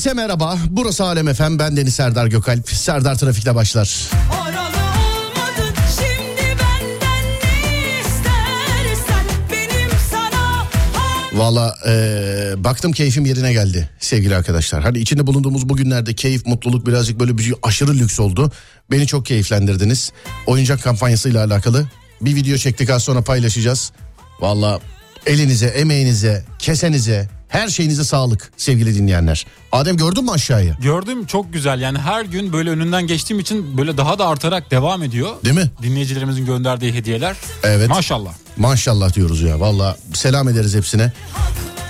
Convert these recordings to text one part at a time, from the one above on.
herkese merhaba. Burası Alem Efem. Ben Deniz Serdar Gökalp. Serdar Trafik'te başlar. Oralı Valla eee, baktım keyfim yerine geldi sevgili arkadaşlar. Hani içinde bulunduğumuz bugünlerde keyif, mutluluk birazcık böyle bir aşırı lüks oldu. Beni çok keyiflendirdiniz. Oyuncak kampanyasıyla alakalı bir video çektik az sonra paylaşacağız. Valla elinize, emeğinize, kesenize, her şeyinize sağlık sevgili dinleyenler. Adem gördün mü aşağıya? Gördüm çok güzel yani her gün böyle önünden geçtiğim için böyle daha da artarak devam ediyor. Değil mi? Dinleyicilerimizin gönderdiği hediyeler. Evet. Maşallah. Maşallah diyoruz ya. Valla selam ederiz hepsine.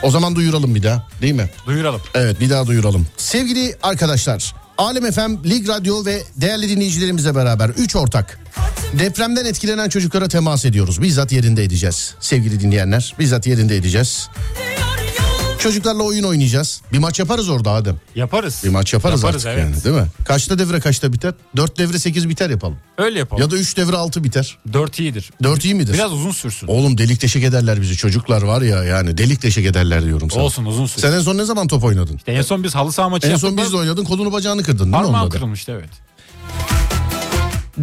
O zaman duyuralım bir daha değil mi? Duyuralım. Evet bir daha duyuralım. Sevgili arkadaşlar Alem FM, Lig Radyo ve değerli dinleyicilerimizle beraber 3 ortak depremden etkilenen çocuklara temas ediyoruz. Bizzat yerinde edeceğiz sevgili dinleyenler. Bizzat yerinde edeceğiz. Çocuklarla oyun oynayacağız. Bir maç yaparız orada Adem. Yaparız. Bir maç yaparız, Yaparız artık evet. yani değil mi? Kaçta devre kaçta biter? 4 devre 8 biter yapalım. Öyle yapalım. Ya da 3 devre 6 biter. 4 iyidir. 4 iyi midir? Biraz uzun sürsün. Oğlum delik deşik ederler bizi. Çocuklar var ya yani delik deşik ederler diyorum sana. Olsun uzun sürsün. Sen en son ne zaman top oynadın? İşte en son biz halı saha maçı En yaptık. son biz de oynadın kolunu bacağını kırdın değil mi Parmağım onda da? kırılmıştı evet.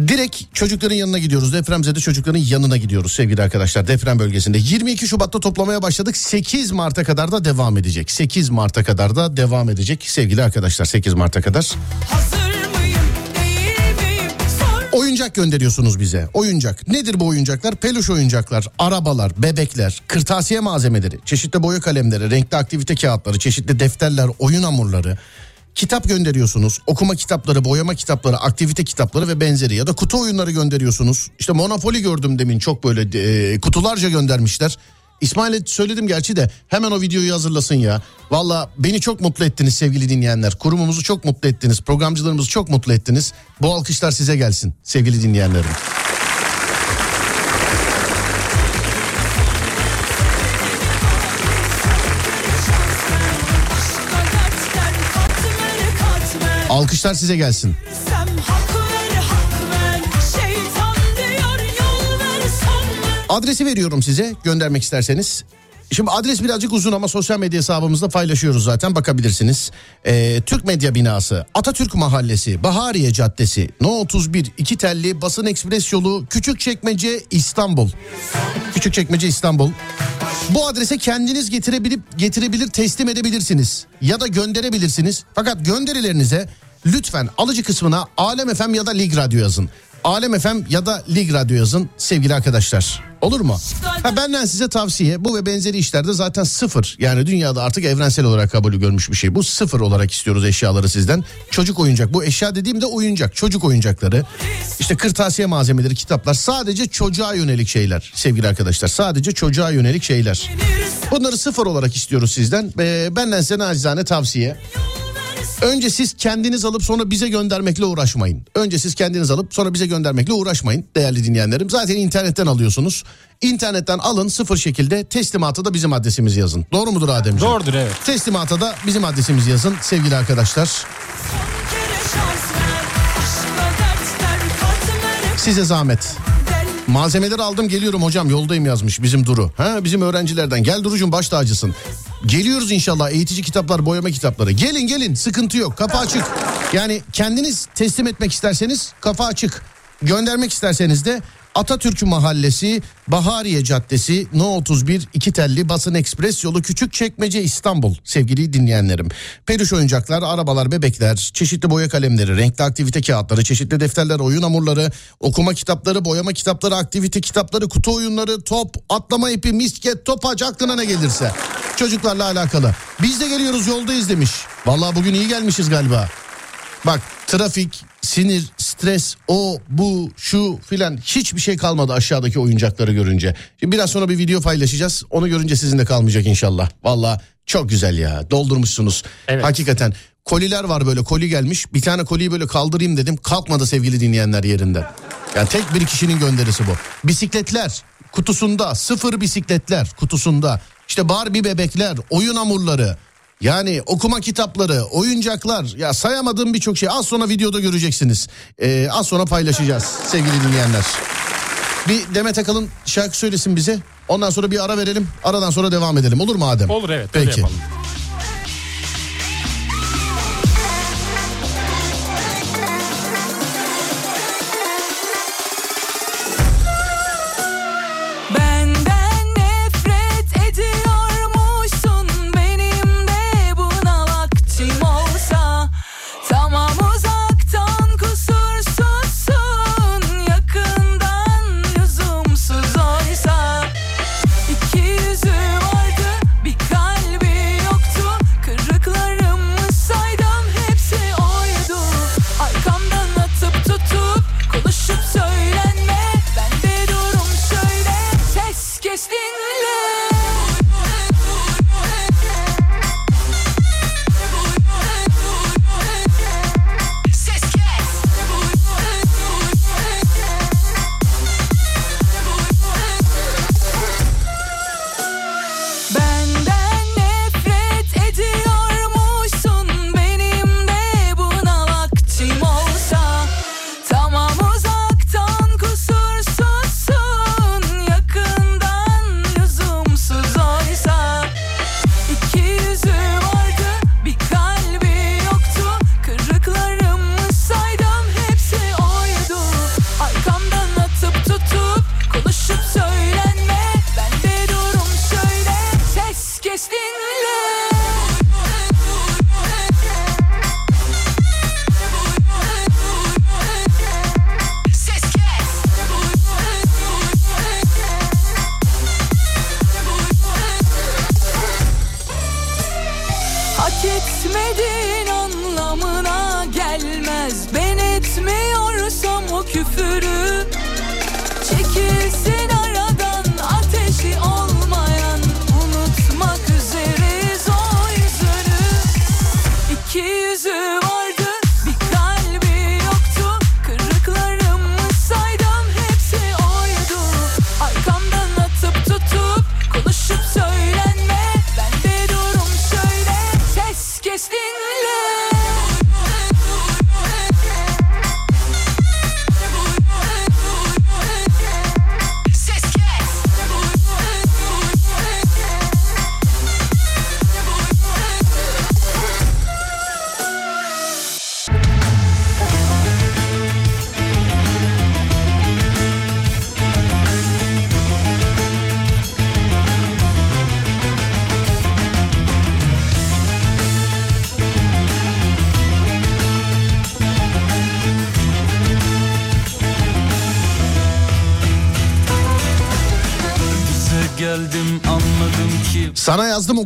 Direkt çocukların yanına gidiyoruz. Depremzede çocukların yanına gidiyoruz sevgili arkadaşlar deprem bölgesinde. 22 Şubat'ta toplamaya başladık. 8 Mart'a kadar da devam edecek. 8 Mart'a kadar da devam edecek sevgili arkadaşlar 8 Mart'a kadar. hazır Oyuncak gönderiyorsunuz bize. Oyuncak. Nedir bu oyuncaklar? Peluş oyuncaklar, arabalar, bebekler, kırtasiye malzemeleri, çeşitli boya kalemleri, renkli aktivite kağıtları, çeşitli defterler, oyun hamurları. Kitap gönderiyorsunuz. Okuma kitapları, boyama kitapları, aktivite kitapları ve benzeri ya da kutu oyunları gönderiyorsunuz. İşte Monopoly gördüm demin çok böyle e, kutularca göndermişler. İsmail'e söyledim gerçi de hemen o videoyu hazırlasın ya. Valla beni çok mutlu ettiniz sevgili dinleyenler. Kurumumuzu çok mutlu ettiniz. Programcılarımızı çok mutlu ettiniz. Bu alkışlar size gelsin sevgili dinleyenlerim. Alkışlar size gelsin. Adresi veriyorum size göndermek isterseniz. Şimdi adres birazcık uzun ama sosyal medya hesabımızda paylaşıyoruz zaten bakabilirsiniz. Ee, Türk Medya Binası, Atatürk Mahallesi, Bahariye Caddesi, No 31, İki Telli, Basın Ekspres Yolu, Küçükçekmece, İstanbul. Küçükçekmece, İstanbul. Bu adrese kendiniz getirebilip getirebilir teslim edebilirsiniz ya da gönderebilirsiniz. Fakat gönderilerinize lütfen alıcı kısmına Alem FM ya da Lig Radyo yazın. Alem FM ya da Lig Radyo yazın sevgili arkadaşlar. Olur mu? Ha, benden size tavsiye bu ve benzeri işlerde zaten sıfır. Yani dünyada artık evrensel olarak kabulü görmüş bir şey. Bu sıfır olarak istiyoruz eşyaları sizden. Çocuk oyuncak bu eşya dediğimde oyuncak. Çocuk oyuncakları işte kırtasiye malzemeleri kitaplar sadece çocuğa yönelik şeyler sevgili arkadaşlar. Sadece çocuğa yönelik şeyler. Bunları sıfır olarak istiyoruz sizden. Ee, benden size nacizane tavsiye. Önce siz kendiniz alıp sonra bize göndermekle uğraşmayın. Önce siz kendiniz alıp sonra bize göndermekle uğraşmayın değerli dinleyenlerim. Zaten internetten alıyorsunuz. İnternetten alın sıfır şekilde teslimata da bizim adresimizi yazın. Doğru mudur Ademciğim? Doğrudur evet. Teslimata da bizim adresimizi yazın sevgili arkadaşlar. Size zahmet. Malzemeleri aldım geliyorum hocam yoldayım yazmış bizim Duru. Ha bizim öğrencilerden gel Duru'cum baş tacısın. Geliyoruz inşallah eğitici kitaplar boyama kitapları. Gelin gelin sıkıntı yok kafa açık. Yani kendiniz teslim etmek isterseniz kafa açık. Göndermek isterseniz de Atatürk Mahallesi, Bahariye Caddesi, No 31, İki Telli, Basın Ekspres yolu Küçükçekmece İstanbul sevgili dinleyenlerim. Peluş oyuncaklar, arabalar, bebekler, çeşitli boya kalemleri, renkli aktivite kağıtları, çeşitli defterler, oyun hamurları, okuma kitapları, boyama kitapları, aktivite kitapları, kutu oyunları, top, atlama ipi, misket, topaç aklına ne gelirse. Çocuklarla alakalı. Biz de geliyoruz yoldayız demiş. Vallahi bugün iyi gelmişiz galiba. Bak trafik, sinir, stres, o, bu, şu filan hiçbir şey kalmadı aşağıdaki oyuncakları görünce. Şimdi biraz sonra bir video paylaşacağız. Onu görünce sizin de kalmayacak inşallah. Valla çok güzel ya. Doldurmuşsunuz. Evet. Hakikaten. Koliler var böyle koli gelmiş. Bir tane koliyi böyle kaldırayım dedim. Kalkmadı sevgili dinleyenler yerinden. Yani tek bir kişinin gönderisi bu. Bisikletler kutusunda sıfır bisikletler kutusunda. İşte Barbie bebekler, oyun hamurları. Yani okuma kitapları, oyuncaklar ya sayamadığım birçok şey az sonra videoda göreceksiniz. Ee, az sonra paylaşacağız sevgili dinleyenler. Bir Demet Akalın şarkı söylesin bize. Ondan sonra bir ara verelim. Aradan sonra devam edelim. Olur mu Adem? Olur evet. öyle Peki. yapalım.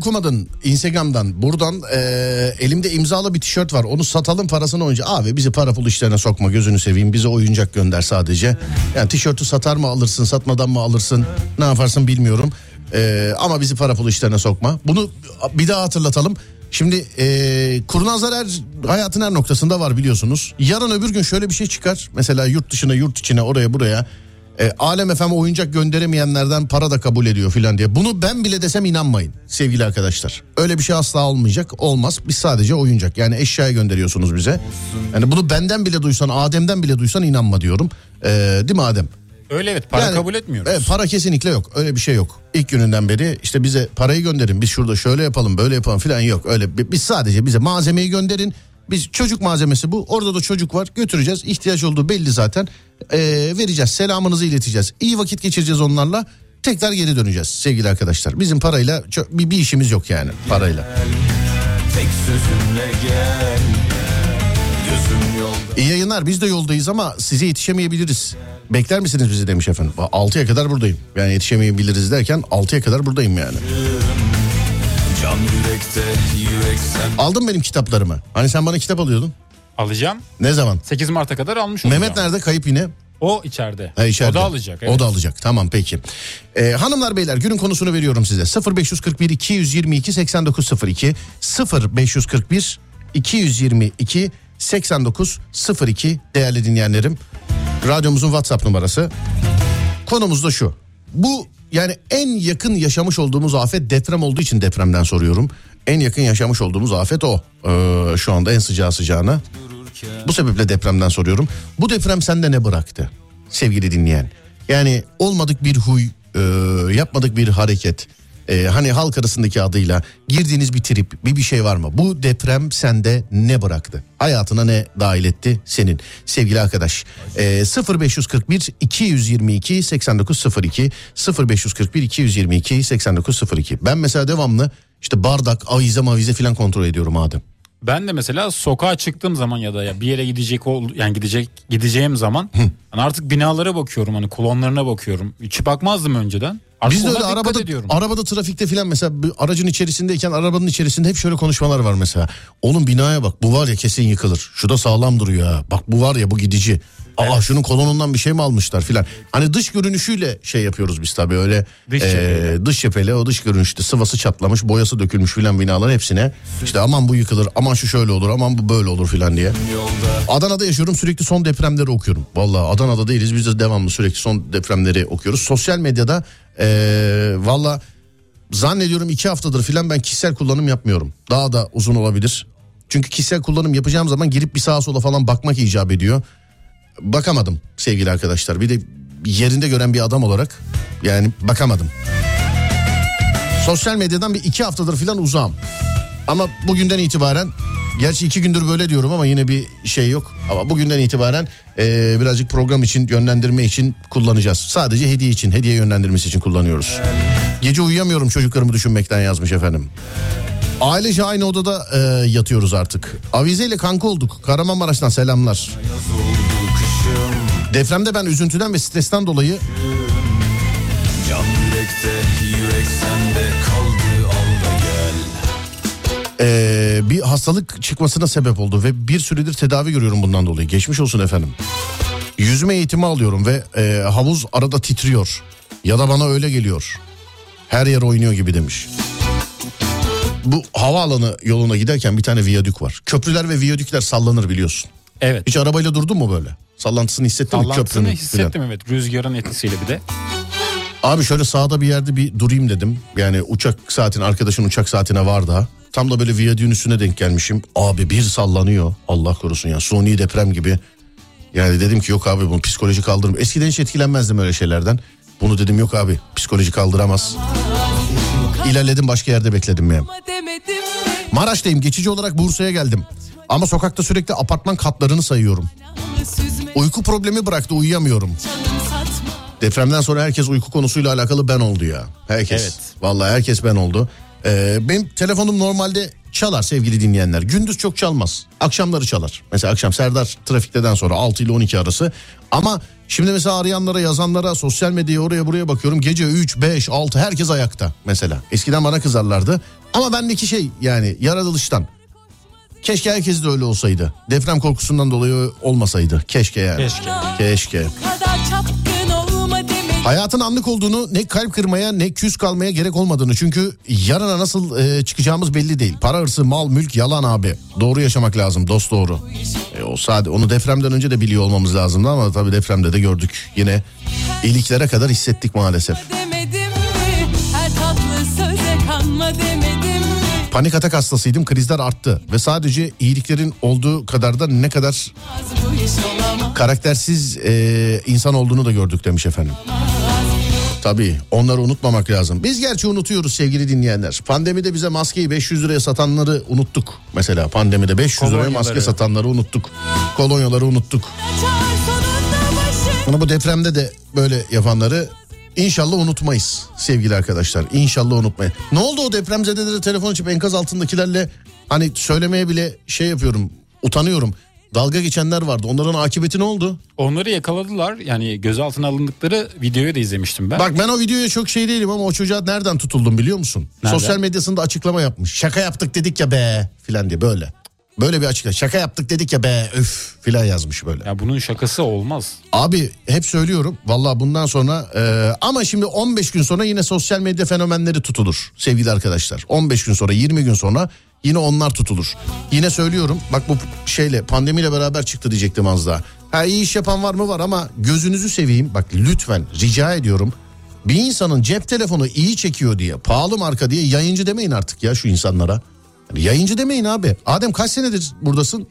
Okumadın Instagram'dan. Buradan eee, elimde imzalı bir tişört var. Onu satalım parasını oyunca. Abi bizi para pul işlerine sokma gözünü seveyim. Bize oyuncak gönder sadece. Yani tişörtü satar mı alırsın satmadan mı alırsın ne yaparsın bilmiyorum. Eee, ama bizi para pul işlerine sokma. Bunu bir daha hatırlatalım. Şimdi eee kurnazlar her hayatın her noktasında var biliyorsunuz. Yarın öbür gün şöyle bir şey çıkar. Mesela yurt dışına yurt içine oraya buraya. E, Alem efem oyuncak gönderemeyenlerden para da kabul ediyor filan diye. Bunu ben bile desem inanmayın sevgili arkadaşlar. Öyle bir şey asla olmayacak. Olmaz. Biz sadece oyuncak. Yani eşyaya gönderiyorsunuz bize. Yani bunu benden bile duysan, Adem'den bile duysan inanma diyorum. E, değil mi Adem? Öyle evet para Yani, kabul etmiyoruz. Evet, para kesinlikle yok. Öyle bir şey yok. İlk gününden beri işte bize parayı gönderin. Biz şurada şöyle yapalım, böyle yapalım filan yok. Öyle bi- biz sadece bize malzemeyi gönderin. Biz çocuk malzemesi bu. Orada da çocuk var. Götüreceğiz. İhtiyaç olduğu belli zaten. Ee, vereceğiz. Selamınızı ileteceğiz. İyi vakit geçireceğiz onlarla. Tekrar geri döneceğiz sevgili arkadaşlar. Bizim parayla bir, bir işimiz yok yani parayla. tek sözünle gel Gözüm yolda İyi yayınlar biz de yoldayız ama size yetişemeyebiliriz. Bekler misiniz bizi demiş efendim. 6'ya kadar buradayım. Yani yetişemeyebiliriz derken 6'ya kadar buradayım yani. Can yürekte yürek sen Aldın benim kitaplarımı. Hani sen bana kitap alıyordun. Alacağım. Ne zaman? 8 Mart'a kadar almış olacağım. Mehmet nerede? Kayıp yine. O içeride. Ha, içeride. O da alacak. O evet. da alacak. Tamam peki. Ee, hanımlar beyler günün konusunu veriyorum size. 0541 222 8902 0541 222 8902 değerli dinleyenlerim. Radyomuzun WhatsApp numarası. Konumuz da şu. Bu yani en yakın yaşamış olduğumuz afet deprem olduğu için depremden soruyorum. En yakın yaşamış olduğumuz afet o. Ee, şu anda en sıcağı sıcağına. Bu sebeple depremden soruyorum. Bu deprem sende ne bıraktı sevgili dinleyen? Yani olmadık bir huy, e, yapmadık bir hareket. E, hani halk arasındaki adıyla girdiğiniz bir trip, bir bir şey var mı? Bu deprem sende ne bıraktı? Hayatına ne dahil etti senin sevgili arkadaş? E, 0541 222 8902 0541 222 8902. Ben mesela devamlı işte bardak, avize mavize falan kontrol ediyorum Adem. Ben de mesela sokağa çıktığım zaman ya da ya bir yere gidecek ol yani gidecek gideceğim zaman hani artık binalara bakıyorum hani kolonlarına bakıyorum. Hiç bakmazdım önceden. Biz de öyle arabada ediyorum. arabada trafikte filan mesela bir aracın içerisindeyken arabanın içerisinde hep şöyle konuşmalar var mesela. Oğlum binaya bak bu var ya kesin yıkılır. Şu da sağlam duruyor ha. Bak bu var ya bu gidici. Aa şunun kolonundan bir şey mi almışlar filan. Hani dış görünüşüyle şey yapıyoruz biz tabii öyle. Dış cepheli o dış görünüşte sıvası çatlamış boyası dökülmüş filan binaların hepsine. işte aman bu yıkılır aman şu şöyle olur aman bu böyle olur filan diye. yolda Adana'da yaşıyorum sürekli son depremleri okuyorum. Vallahi Adana'da değiliz biz de devamlı sürekli son depremleri okuyoruz. Sosyal medyada eee valla zannediyorum iki haftadır filan ben kişisel kullanım yapmıyorum. Daha da uzun olabilir. Çünkü kişisel kullanım yapacağım zaman girip bir sağa sola falan bakmak icap ediyor. Bakamadım sevgili arkadaşlar. Bir de yerinde gören bir adam olarak yani bakamadım. Sosyal medyadan bir iki haftadır filan uzağım. Ama bugünden itibaren gerçi iki gündür böyle diyorum ama yine bir şey yok. Ama bugünden itibaren eee, birazcık program için yönlendirme için kullanacağız. Sadece hediye için hediye yönlendirmesi için kullanıyoruz. Gece uyuyamıyorum çocuklarımı düşünmekten yazmış efendim. Ailece aynı odada eee, yatıyoruz artık. Avizeyle kanka olduk. Kahramanmaraş'tan selamlar. Depremde ben üzüntüden ve stresten dolayı Can yürekte yürek sende kaldı al da gel Ee, bir hastalık çıkmasına sebep oldu ve bir süredir tedavi görüyorum bundan dolayı. Geçmiş olsun efendim. Yüzme eğitimi alıyorum ve e, havuz arada titriyor. Ya da bana öyle geliyor. Her yer oynuyor gibi demiş. Bu havaalanı yoluna giderken bir tane viyadük var. Köprüler ve viyadükler sallanır biliyorsun. Evet. Hiç arabayla durdun mu böyle? Sallantısını hissettin mi Sallantısını köprünün? hissettim filan? evet rüzgarın etkisiyle bir de. Abi şöyle sağda bir yerde bir durayım dedim. Yani uçak saatin arkadaşın uçak saatine var da. Tam da böyle viyadüğün üstüne denk gelmişim. Abi bir sallanıyor. Allah korusun ya suni deprem gibi. Yani dedim ki yok abi bunu psikoloji kaldırım. Eskiden hiç etkilenmezdim öyle şeylerden. Bunu dedim yok abi psikoloji kaldıramaz. İlerledim başka yerde bekledim mi? Maraş'tayım geçici olarak Bursa'ya geldim. Ama sokakta sürekli apartman katlarını sayıyorum. Uyku problemi bıraktı uyuyamıyorum. Depremden sonra herkes uyku konusuyla alakalı ben oldu ya. Herkes. Evet. Vallahi herkes ben oldu. Ee, benim telefonum normalde çalar sevgili dinleyenler. Gündüz çok çalmaz. Akşamları çalar. Mesela akşam Serdar trafikteden sonra 6 ile 12 arası. Ama şimdi mesela arayanlara yazanlara sosyal medyaya oraya buraya bakıyorum. Gece 3, 5, 6 herkes ayakta mesela. Eskiden bana kızarlardı. Ama bendeki şey yani yaratılıştan. Keşke herkes de öyle olsaydı. Deprem korkusundan dolayı olmasaydı. Keşke yani. Keşke. Keşke. demedim Hayatın anlık olduğunu ne kalp kırmaya ne küs kalmaya gerek olmadığını. Çünkü yarına nasıl e, çıkacağımız belli değil. Para hırsı, mal, mülk yalan abi. Doğru yaşamak lazım dost doğru. E, o sade onu depremden önce de biliyor olmamız lazımdı ama tabii depremde de gördük. Yine iliklere kadar hissettik maalesef. Panik atak hastasıydım krizler arttı. Ve sadece iyiliklerin olduğu kadar da ne kadar karaktersiz e, insan olduğunu da gördük demiş efendim. Tabii onları unutmamak lazım. Biz gerçi unutuyoruz sevgili dinleyenler. Pandemide bize maskeyi 500 liraya satanları unuttuk. Mesela pandemide 500 liraya maske satanları unuttuk. Kolonyaları unuttuk. Ama bu depremde de böyle yapanları inşallah unutmayız sevgili arkadaşlar. İnşallah unutmayız. Ne oldu o depremzedelere telefon açıp enkaz altındakilerle hani söylemeye bile şey yapıyorum utanıyorum. Dalga geçenler vardı. Onların akıbeti ne oldu? Onları yakaladılar. Yani gözaltına alındıkları videoyu da izlemiştim ben. Bak ben o videoya çok şey değilim ama o çocuğa nereden tutuldum biliyor musun? Nereden? Sosyal medyasında açıklama yapmış. Şaka yaptık dedik ya be filan diye böyle. Böyle bir açıklama. Şaka yaptık dedik ya be öf filan yazmış böyle. Ya bunun şakası olmaz. Abi hep söylüyorum valla bundan sonra e, ama şimdi 15 gün sonra yine sosyal medya fenomenleri tutulur sevgili arkadaşlar. 15 gün sonra 20 gün sonra yine onlar tutulur. Yine söylüyorum bak bu şeyle pandemiyle beraber çıktı diyecektim az daha. Ha iyi iş yapan var mı var ama gözünüzü seveyim bak lütfen rica ediyorum. Bir insanın cep telefonu iyi çekiyor diye pahalı marka diye yayıncı demeyin artık ya şu insanlara. Yani yayıncı demeyin abi. Adem kaç senedir buradasın?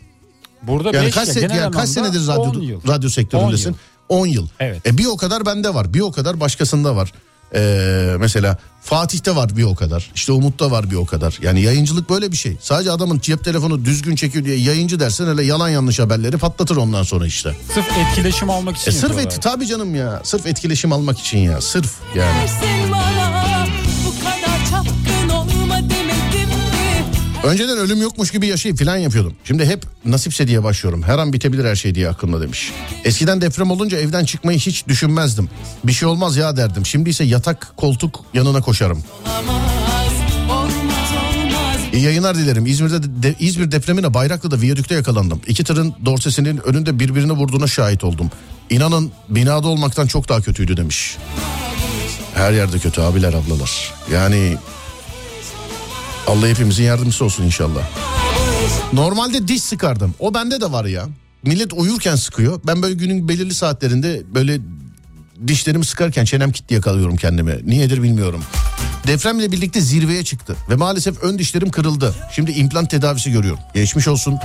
Burada Yani beş kaç, se- genel yani kaç senedir 10 radyo, yıl. radyo sektöründesin? 10 yıl. Evet. E bir o kadar bende var. Bir o kadar başkasında var. Ee, mesela Fatih'te var bir o kadar. İşte Umut'ta var bir o kadar. Yani yayıncılık böyle bir şey. Sadece adamın cep telefonu düzgün çekiyor diye yayıncı dersen öyle yalan yanlış haberleri patlatır ondan sonra işte. Sırf etkileşim almak için E sırf eti tabii canım ya. Sırf etkileşim almak için ya. Sırf yani. Dersin bana Önceden ölüm yokmuş gibi yaşayıp falan yapıyordum. Şimdi hep nasipse diye başlıyorum. Her an bitebilir her şey diye aklımda demiş. Eskiden deprem olunca evden çıkmayı hiç düşünmezdim. Bir şey olmaz ya derdim. Şimdi ise yatak koltuk yanına koşarım. İyi yayınlar dilerim. İzmir'de de, de- İzmir depremine Bayraklı'da viyadükte yakalandım. İki tırın dorsesinin önünde birbirine vurduğuna şahit oldum. İnanın binada olmaktan çok daha kötüydü demiş. Her yerde kötü abiler ablalar. Yani Allah hepimizin yardımcısı olsun inşallah. Normalde diş sıkardım. O bende de var ya. Millet uyurken sıkıyor. Ben böyle günün belirli saatlerinde böyle dişlerimi sıkarken çenem kilitli yakalıyorum kendimi. Niyedir bilmiyorum. Depremle birlikte zirveye çıktı ve maalesef ön dişlerim kırıldı. Şimdi implant tedavisi görüyorum. Geçmiş olsun.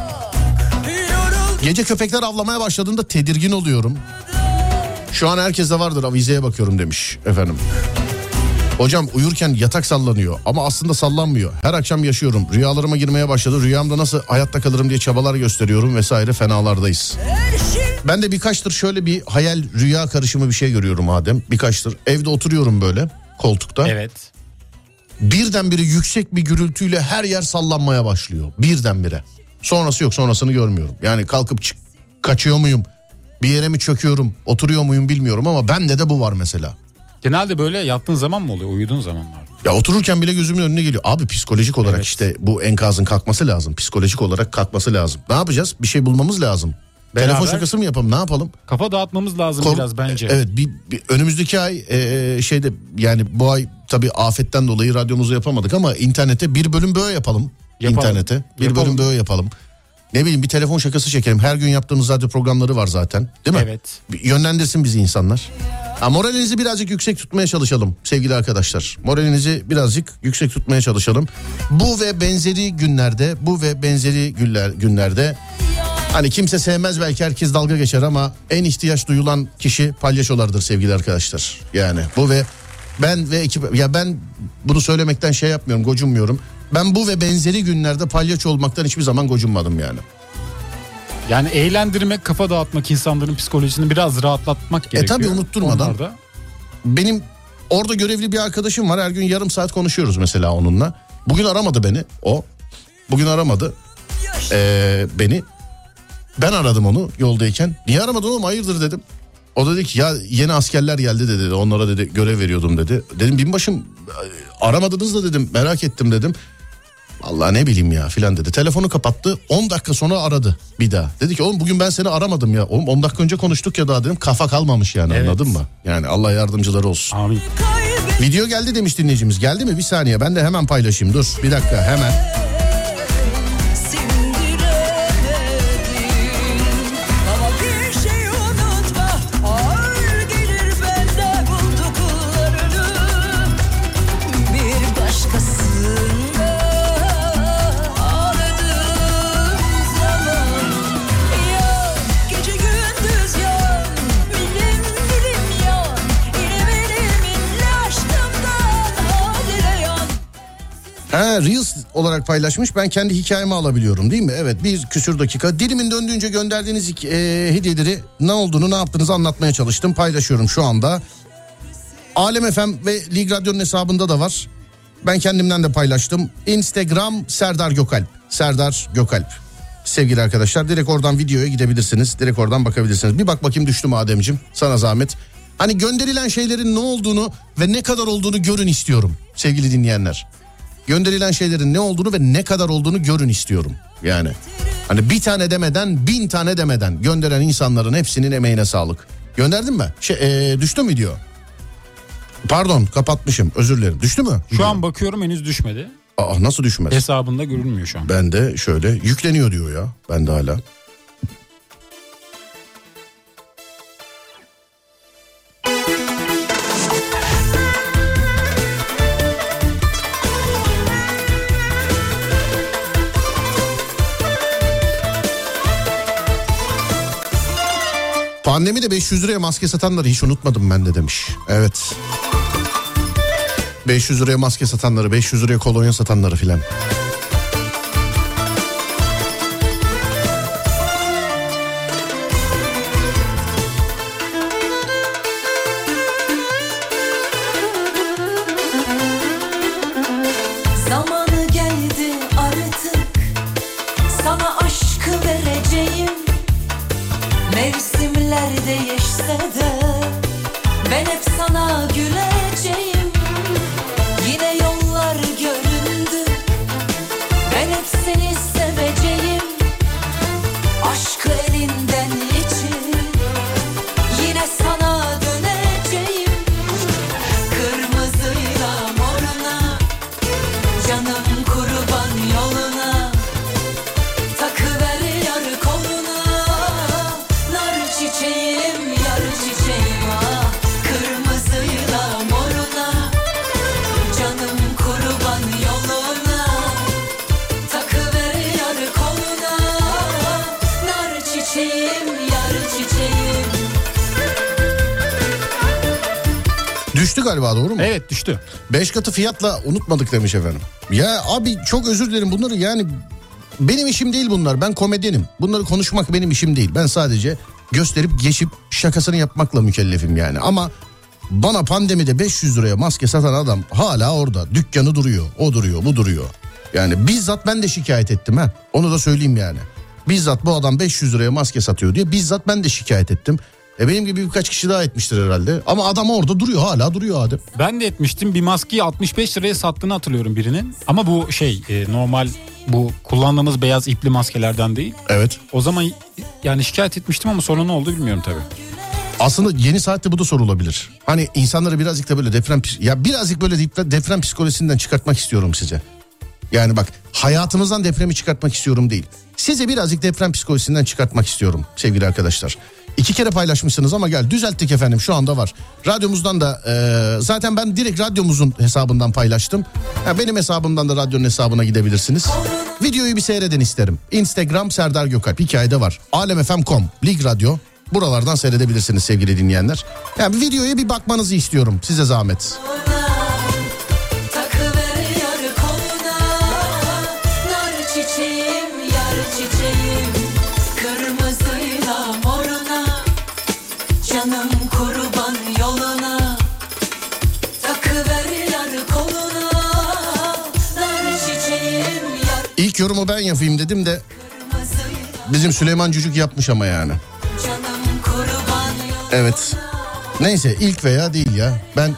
Gece köpekler avlamaya başladığında tedirgin oluyorum. Şu an herkeste vardır avizeye bakıyorum demiş efendim. Hocam uyurken yatak sallanıyor ama aslında sallanmıyor. Her akşam yaşıyorum. Rüyalarıma girmeye başladı. Rüyamda nasıl hayatta kalırım diye çabalar gösteriyorum vesaire fenalardayız. Ben de birkaçtır şöyle bir hayal rüya karışımı bir şey görüyorum Adem. Birkaçtır. Evde oturuyorum böyle koltukta. Evet. Birdenbire yüksek bir gürültüyle her yer sallanmaya başlıyor. Birdenbire. Sonrası yok sonrasını görmüyorum. Yani kalkıp çık- kaçıyor muyum? Bir yere mi çöküyorum? Oturuyor muyum bilmiyorum ama bende de bu var mesela. Genelde böyle yattığın zaman mı oluyor? Uyuduğun zaman mı? Ya otururken bile gözümün önüne geliyor. Abi psikolojik olarak Evet. işte bu enkazın kalkması lazım. Psikolojik olarak kalkması lazım. Ne yapacağız? Bir şey bulmamız lazım. Beraber- Telefon şakası mı yapalım? Ne yapalım? Kafa dağıtmamız lazım Kor- biraz bence. Evet bir, bir- önümüzdeki ay e, şeyde yani bu ay tabii afetten dolayı radyomuzu yapamadık ama internete bir bölüm böyle yapalım. Yapalım. İnternete bir Yapalım. bölüm böyle yapalım. Ne bileyim bir telefon şakası çekelim. Her gün yaptığımız radyo programları var zaten. Değil mi? Evet. Bir Yönlendirsin bizi insanlar. Ha, moralinizi birazcık yüksek tutmaya çalışalım sevgili arkadaşlar. Moralinizi birazcık yüksek tutmaya çalışalım. Bu ve benzeri günlerde, bu ve benzeri günler günlerde Hani kimse sevmez belki herkes dalga geçer ama en ihtiyaç duyulan kişi palyaçolardır sevgili arkadaşlar. Yani bu ve ben ve ekip ya ben bunu söylemekten şey yapmıyorum gocunmuyorum. Ben bu ve benzeri günlerde palyaço olmaktan hiçbir zaman gocunmadım yani. Yani eğlendirmek, kafa dağıtmak, insanların psikolojisini biraz rahatlatmak gerekiyor. E tabii unutturmadan. Onlar da Benim orada görevli bir arkadaşım var her gün yarım saat konuşuyoruz mesela onunla. Bugün aramadı beni o. Bugün aramadı ee, beni. Ben aradım onu yoldayken. Niye aramadın oğlum hayırdır dedim. O dedi ki ya yeni askerler geldi de dedi. Onlara dedi görev veriyordum dedi. Dedim binbaşım aramadınız da dedim merak ettim dedim. Allah ne bileyim ya filan dedi. Telefonu kapattı 10 dakika sonra aradı bir daha. Dedi ki oğlum bugün ben seni aramadım ya. Oğlum 10 dakika önce konuştuk ya daha dedim. Kafa kalmamış yani Evet. anladın mı? Yani Allah yardımcıları olsun. Amin. Video geldi demiş dinleyicimiz. Geldi mi? Bir saniye ben de hemen paylaşayım. Dur bir dakika hemen. Ha Reels olarak paylaşmış. Ben kendi hikayemi alabiliyorum değil mi? Evet bir küsür dakika. Dilimin döndüğünce gönderdiğiniz e, hediyeleri ne olduğunu ne yaptığınızı anlatmaya çalıştım. Paylaşıyorum şu anda. Alem FM ve Lig Radyo'nun hesabında da var. Ben kendimden de paylaştım. Instagram Serdar Gökalp. Serdar Gökalp. Sevgili arkadaşlar direkt oradan videoya gidebilirsiniz. Direkt oradan bakabilirsiniz. Bir bak bakayım düştü mü Ademciğim sana zahmet. Hani gönderilen şeylerin ne olduğunu ve ne kadar olduğunu görün istiyorum sevgili dinleyenler. Gönderilen şeylerin ne olduğunu ve ne kadar olduğunu görün istiyorum. Yani hani bir tane demeden bin tane demeden gönderen insanların hepsinin emeğine sağlık. Gönderdin mi? Şey, ee, düştü mü video? Pardon kapatmışım özür dilerim. Düştü mü? Şu an bakıyorum henüz düşmedi. Aa, nasıl düşmez? Hesabında görünmüyor şu an. Ben de şöyle yükleniyor diyor ya. Ben de hala. Pandemide 500 liraya maske satanları hiç unutmadım ben de demiş. Evet. 500 liraya maske satanları, 500 liraya kolonya satanları filan. Fiyatla unutmadık demiş efendim. Ya abi çok özür dilerim bunları yani benim işim değil bunlar. Ben komedyenim. Bunları konuşmak benim işim değil. Ben sadece gösterip geçip şakasını yapmakla mükellefim yani. Ama bana pandemide 500 liraya maske satan adam hala orada. Dükkanı duruyor. O duruyor, bu duruyor. Yani bizzat ben de şikayet ettim ha. Onu da söyleyeyim yani. Bizzat bu adam 500 liraya maske satıyor diye bizzat ben de şikayet ettim. E benim gibi birkaç kişi daha etmiştir herhalde. Ama adam orada duruyor hala duruyor Adem. Ben de etmiştim. Bir maskeyi 65 liraya sattığını hatırlıyorum birinin. Ama bu şey e, normal bu kullandığımız beyaz ipli maskelerden değil. Evet. O zaman yani şikayet etmiştim ama sonra ne oldu bilmiyorum tabii. Aslında yeni saatte bu da sorulabilir. Hani insanları birazcık da böyle deprem ya birazcık böyle deprem psikolojisinden çıkartmak istiyorum size. Yani bak hayatınızdan depremi çıkartmak istiyorum değil. Size birazcık deprem psikolojisinden çıkartmak istiyorum sevgili arkadaşlar. İki kere paylaşmışsınız ama gel düzelttik efendim şu anda var. Radyomuzdan da e, zaten ben direkt radyomuzun hesabından paylaştım. Ha, benim hesabımdan da radyonun hesabına gidebilirsiniz. Videoyu bir seyredin isterim. Instagram Serdar Gökalp hikayede var. Alemfm.com Lig Radyo buralardan seyredebilirsiniz sevgili dinleyenler. Yani videoya bir bakmanızı istiyorum size zahmet. Takıver İlk yorumu ben yapayım dedim de bizim Süleyman Cücük yapmış ama yani. Evet. Neyse ilk veya değil ya. Ben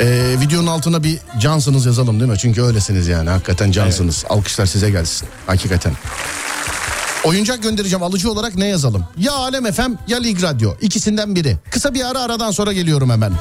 e, videonun altına bir cansınız yazalım değil mi? Çünkü öylesiniz yani. Hakikaten cansınız. Alkışlar size gelsin. Hakikaten. Oyuncak göndereceğim alıcı olarak ne yazalım? Ya Alem FM ya Lig Radyo. İkisinden biri. Kısa bir ara aradan sonra geliyorum hemen.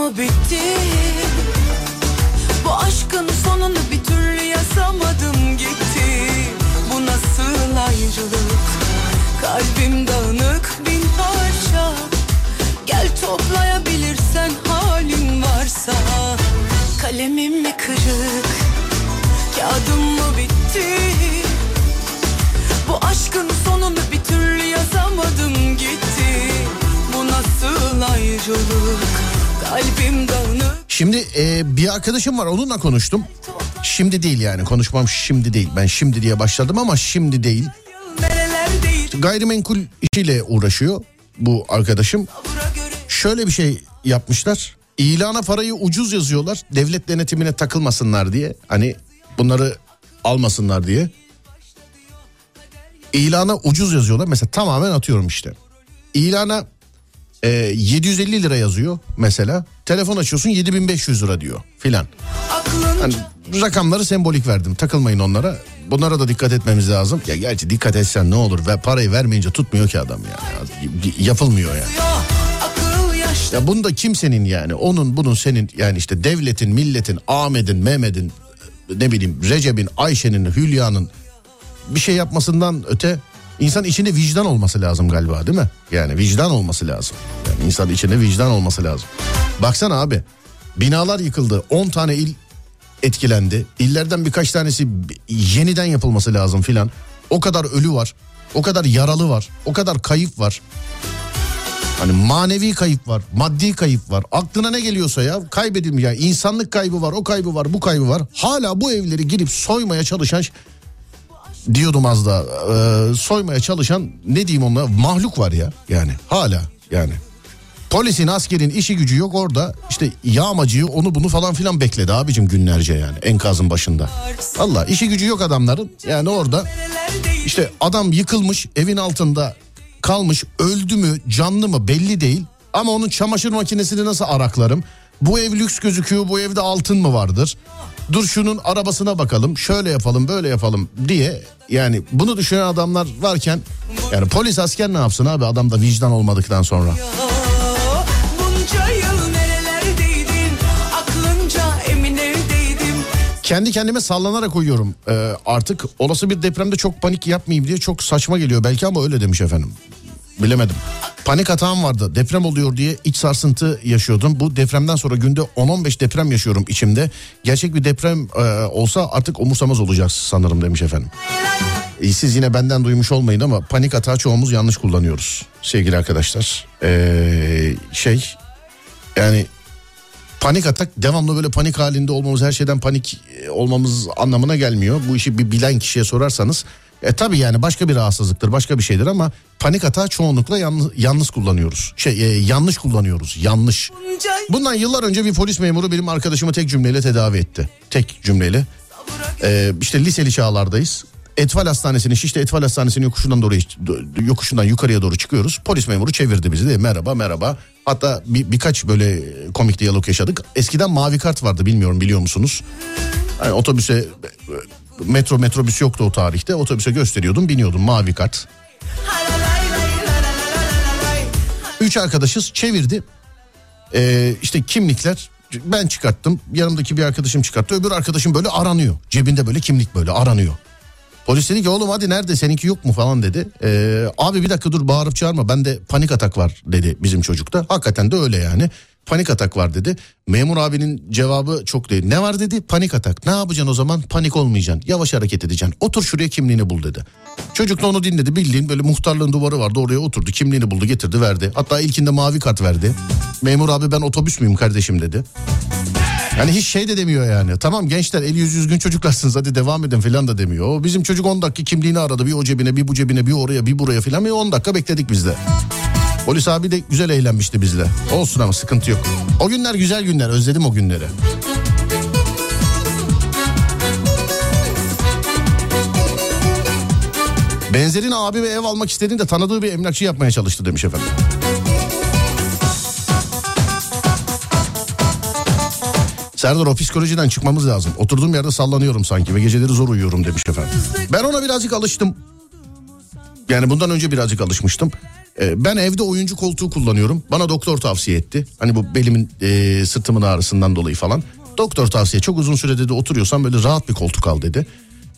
Mı bitti? Bu aşkın sonunu bir türlü yazamadım gitti. Bu nasıl ayrılık? Kalbim dağınık bin parça. Gel toplayabilirsen halin varsa. Kalemim mi kırık? Kağıdım mı bitti? Bu aşkın sonunu bir türlü yazamadım gitti. Bu nasıl ayrılık Şimdi e, bir arkadaşım var onunla konuştum. Şimdi değil yani konuşmam şimdi değil. Ben şimdi diye başladım ama şimdi değil. Gayrimenkul işiyle uğraşıyor bu arkadaşım. Şöyle bir şey yapmışlar. İlana parayı ucuz yazıyorlar. Devlet denetimine takılmasınlar diye. Hani bunları almasınlar diye. İlana ucuz yazıyorlar. Mesela tamamen atıyorum işte. İlana e, 750 lira yazıyor mesela. Telefon açıyorsun 7500 lira diyor filan. Hani rakamları sembolik verdim. Takılmayın onlara. Bunlara da dikkat etmemiz lazım. Ya gerçi dikkat etsen ne olur ve parayı vermeyince tutmuyor ki adam yani. Y- Yapılmıyor yani. Ya bunda kimsenin yani onun bunun senin yani işte devletin, milletin, Ahmet'in, Mehmet'in ne bileyim Recep'in, Ayşe'nin, Hülya'nın bir şey yapmasından öte insan içinde vicdan olması lazım galiba değil mi? Yani vicdan olması lazım. Yani insan içinde vicdan olması lazım. Baksana abi binalar yıkıldı 10 tane il etkilendi. İllerden birkaç tanesi yeniden yapılması lazım filan. O kadar ölü var. O kadar yaralı var. O kadar kayıp var. Hani manevi kayıp var, maddi kayıp var. Aklına ne geliyorsa ya kaybedilmiş ya insanlık kaybı var, o kaybı var, bu kaybı var. Hala bu evleri girip soymaya çalışan diyordum az da e, soymaya çalışan ne diyeyim onlara mahluk var ya yani hala yani. Polisin askerin işi gücü yok orada işte yağmacıyı onu bunu falan filan bekledi abicim günlerce yani enkazın başında. Allah işi gücü yok adamların yani orada işte adam yıkılmış evin altında kalmış öldü mü canlı mı belli değil. Ama onun çamaşır makinesini nasıl araklarım? Bu ev lüks gözüküyor bu evde altın mı vardır? Dur şunun arabasına bakalım şöyle yapalım böyle yapalım diye yani bunu düşünen adamlar varken yani polis asker ne yapsın abi adamda vicdan olmadıktan sonra. Kendi kendime sallanarak uyuyorum Ee, artık olası bir depremde çok panik yapmayayım diye çok saçma geliyor belki ama öyle demiş efendim. Bilemedim. Panik hatam vardı. Deprem oluyor diye iç sarsıntı yaşıyordum. Bu depremden sonra günde 10-15 deprem yaşıyorum içimde. Gerçek bir deprem e, olsa artık umursamaz olacağız sanırım demiş efendim. E, Siz yine benden duymuş olmayın ama panik hata çoğumuz yanlış kullanıyoruz sevgili arkadaşlar. Ee, şey yani panik atak devamlı böyle panik halinde olmamız her şeyden panik e, olmamız anlamına gelmiyor. Bu işi bir bilen kişiye sorarsanız e tabi yani başka bir rahatsızlıktır başka bir şeydir ama panik hata çoğunlukla yalnız, yalnız kullanıyoruz. Şey e, yanlış kullanıyoruz yanlış. Bundan yıllar önce bir polis memuru benim arkadaşımı tek cümleyle tedavi etti. Tek cümleyle. Ee, işte liseli çağlardayız. Etfal Hastanesi'nin Şişli Etfal Hastanesi'nin yokuşundan doğru yokuşundan yukarıya doğru çıkıyoruz. Polis memuru çevirdi bizi de merhaba merhaba. Hatta bir, birkaç böyle komik diyalog yaşadık. Eskiden mavi kart vardı bilmiyorum biliyor musunuz? Hani otobüse metro metrobüs yoktu o tarihte. Otobüse gösteriyordum biniyordum mavi kart. Üç arkadaşız çevirdi. Ee, işte kimlikler ben çıkarttım. Yanımdaki bir arkadaşım çıkarttı. Öbür arkadaşım böyle aranıyor. Cebinde böyle kimlik böyle aranıyor. Polis dedi ki oğlum hadi nerede seninki yok mu falan dedi. Ee, abi bir dakika dur bağırıp çağırma bende panik atak var dedi bizim çocukta. Hakikaten de öyle yani. Panik atak var dedi. Memur abinin cevabı çok değil. Ne var dedi? Panik atak. Ne yapacaksın o zaman? Panik olmayacaksın. Yavaş hareket edeceksin. Otur şuraya kimliğini bul dedi. Çocuk da onu dinledi. Bildiğin böyle muhtarlığın duvarı vardı. Oraya oturdu. Kimliğini buldu getirdi verdi. Hatta ilkinde mavi kart verdi. Memur abi ben otobüs müyüm kardeşim dedi. Yani hiç şey de demiyor yani. Tamam gençler el yüz düzgün çocuklarsınız hadi devam edin falan da demiyor. Bizim çocuk 10 dakika kimliğini aradı. Bir o cebine bir bu cebine bir oraya bir buraya falan. Bir 10 dakika bekledik biz de. Polis abi de güzel eğlenmişti bizle. Olsun ama sıkıntı yok. O günler güzel günler özledim o günleri. Benzerin abi ve ev almak istediğinde tanıdığı bir emlakçı yapmaya çalıştı demiş efendim. Serdar o psikolojiden çıkmamız lazım. Oturduğum yerde sallanıyorum sanki ve geceleri zor uyuyorum demiş efendim. Ben ona birazcık alıştım. Yani bundan önce birazcık alışmıştım. Ee, ben evde oyuncu koltuğu kullanıyorum. Bana doktor tavsiye etti. Hani bu belimin e, sırtımın ağrısından dolayı falan. Doktor tavsiye çok uzun sürede de oturuyorsan böyle rahat bir koltuk al dedi.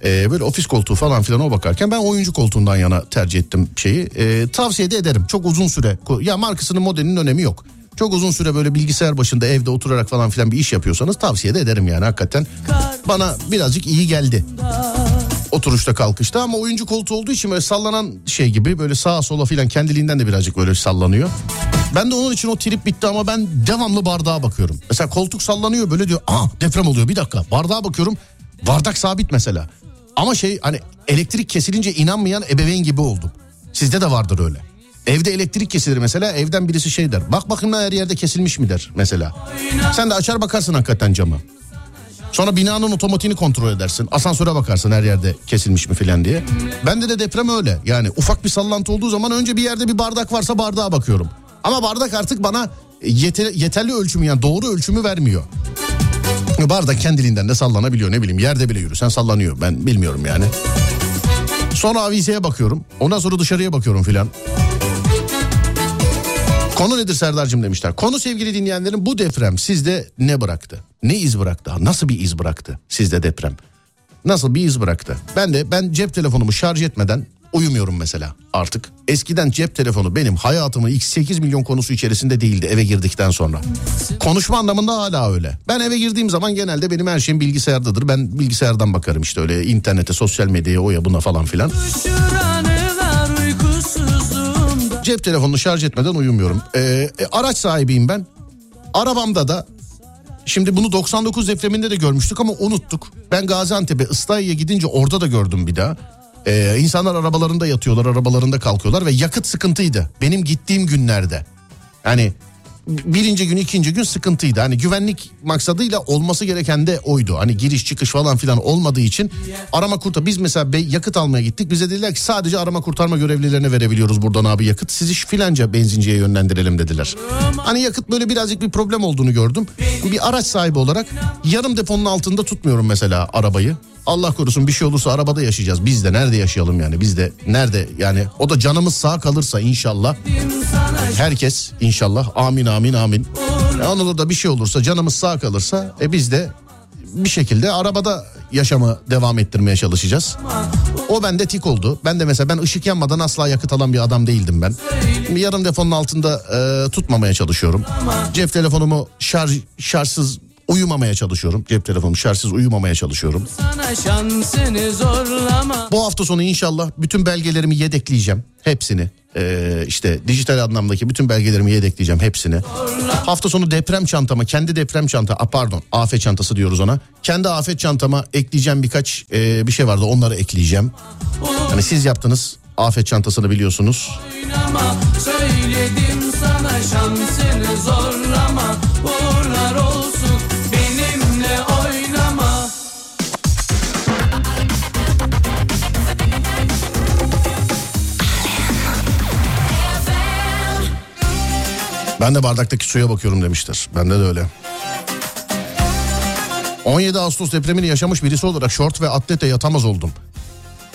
Ee, böyle ofis koltuğu falan filan o bakarken ben oyuncu koltuğundan yana tercih ettim şeyi. Ee, tavsiye de ederim. Çok uzun süre ya markasının modelinin önemi yok. Çok uzun süre böyle bilgisayar başında evde oturarak falan filan bir iş yapıyorsanız tavsiye de ederim yani hakikaten. Bana birazcık iyi geldi oturuşta kalkışta ama oyuncu koltuğu olduğu için böyle sallanan şey gibi böyle sağa sola filan kendiliğinden de birazcık böyle sallanıyor. Ben de onun için o trip bitti ama ben devamlı bardağa bakıyorum. Mesela koltuk sallanıyor böyle diyor aa deprem oluyor bir dakika bardağa bakıyorum bardak sabit mesela. Ama şey hani elektrik kesilince inanmayan ebeveyn gibi oldum. Sizde de vardır öyle. Evde elektrik kesilir mesela evden birisi şey der. Bak bakın her yerde kesilmiş mi der mesela. Sen de açar bakarsın hakikaten camı. Sonra binanın otomatiğini kontrol edersin. Asansöre bakarsın her yerde kesilmiş mi filan diye. Bende de deprem öyle. Yani ufak bir sallantı olduğu zaman önce bir yerde bir bardak varsa bardağa bakıyorum. Ama bardak artık bana yeter, yeterli ölçümü yani doğru ölçümü vermiyor. Bardak kendiliğinden de sallanabiliyor ne bileyim yerde bile yürüsen sallanıyor ben bilmiyorum yani. Sonra avizeye bakıyorum ondan sonra dışarıya bakıyorum filan. Konu nedir Serdar'cığım demişler. Konu sevgili dinleyenlerin bu deprem sizde ne bıraktı? Ne iz bıraktı? Nasıl bir iz bıraktı sizde deprem? Nasıl bir iz bıraktı? Ben de ben cep telefonumu şarj etmeden uyumuyorum mesela artık. Eskiden cep telefonu benim hayatımın ilk 8 milyon konusu içerisinde değildi eve girdikten sonra. Konuşma anlamında hala öyle. Ben eve girdiğim zaman genelde benim her şeyim bilgisayardadır. Ben bilgisayardan bakarım işte öyle internete, sosyal medyaya, oya buna falan filan. Cep telefonunu şarj etmeden uyumuyorum. Ee, e, araç sahibiyim ben. Arabamda da Şimdi bunu 99 depreminde de görmüştük ama unuttuk. Ben Gaziantep'e Islahiye'ye gidince orada da gördüm bir daha. Ee, insanlar arabalarında yatıyorlar, arabalarında kalkıyorlar ve yakıt sıkıntıydı. Benim gittiğim günlerde. Yani birinci gün ikinci gün sıkıntıydı. Hani güvenlik maksadıyla olması gereken de oydu. Hani giriş çıkış falan filan olmadığı için arama kurtar. Biz mesela yakıt almaya gittik. Bize dediler ki sadece arama kurtarma görevlilerine verebiliyoruz buradan abi yakıt. Sizi filanca benzinciye yönlendirelim dediler. Hani yakıt böyle birazcık bir problem olduğunu gördüm. Bir araç sahibi olarak yarım deponun altında tutmuyorum mesela arabayı. Allah korusun bir şey olursa arabada yaşayacağız. Biz de nerede yaşayalım yani? Biz de nerede yani o da canımız sağ kalırsa inşallah. Herkes inşallah amin amin amin. Olur da bir şey olursa canımız sağ kalırsa e biz de bir şekilde arabada yaşamı devam ettirmeye çalışacağız. O bende tik oldu. Ben de mesela ben ışık yanmadan asla yakıt alan bir adam değildim ben. Yarım deponun altında e, tutmamaya çalışıyorum. Cep telefonumu şarj şarjsız uyumamaya çalışıyorum. Cep telefonumu şarjsız uyumamaya çalışıyorum. Bu hafta sonu inşallah bütün belgelerimi yedekleyeceğim. Hepsini. Ee, işte dijital anlamdaki bütün belgelerimi yedekleyeceğim hepsini. Hafta sonu deprem çantama, kendi deprem çanta, a pardon, afet çantası diyoruz ona. Kendi afet çantama ekleyeceğim birkaç e, bir şey vardı, onları ekleyeceğim. Hani siz yaptınız afet çantasını biliyorsunuz. Oynama, söyledim sana şansını zorlama, Ben de bardaktaki suya bakıyorum demiştir. Bende de öyle. 17 Ağustos depremini yaşamış birisi olarak şort ve atlete yatamaz oldum.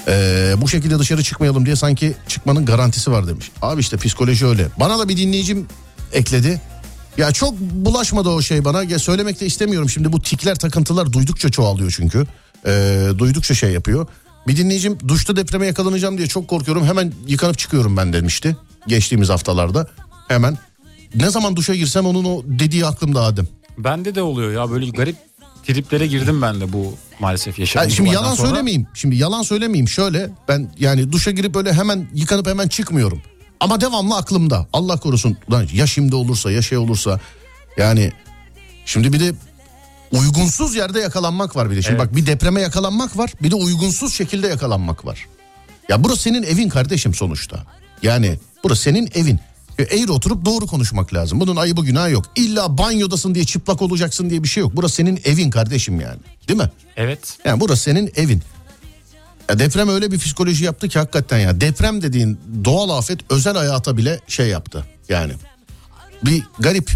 Ee, bu şekilde dışarı çıkmayalım diye sanki çıkmanın garantisi var demiş. Abi işte psikoloji öyle. Bana da bir dinleyicim ekledi. Ya çok bulaşmadı o şey bana. Ya söylemek de istemiyorum şimdi bu tikler takıntılar duydukça çoğalıyor çünkü. Ee, duydukça şey yapıyor. Bir dinleyicim duşta depreme yakalanacağım diye çok korkuyorum. Hemen yıkanıp çıkıyorum ben demişti. Geçtiğimiz haftalarda. Hemen ne zaman duşa girsem onun o dediği aklımda Adem. Bende de oluyor ya böyle garip triplere girdim ben de bu maalesef yaşadığım Yani şimdi yalan sonra. söylemeyeyim. Şimdi yalan söylemeyeyim. Şöyle ben yani duşa girip böyle hemen yıkanıp hemen çıkmıyorum. Ama devamlı aklımda. Allah korusun. Lan ya şimdi olursa ya şey olursa. Yani şimdi bir de uygunsuz yerde yakalanmak var bir de. Şimdi Evet. bak bir depreme yakalanmak var. Bir de uygunsuz şekilde yakalanmak var. Ya burası senin evin kardeşim sonuçta. Yani burası senin evin. E, Eğri oturup doğru konuşmak lazım. Bunun ayıbı günahı yok. İlla banyodasın diye çıplak olacaksın diye bir şey yok. Burası senin evin kardeşim yani. Değil mi? Evet. Yani burası senin evin. Ya deprem öyle bir psikoloji yaptı ki hakikaten ya. Deprem dediğin doğal afet özel hayata bile şey yaptı. Yani bir garip.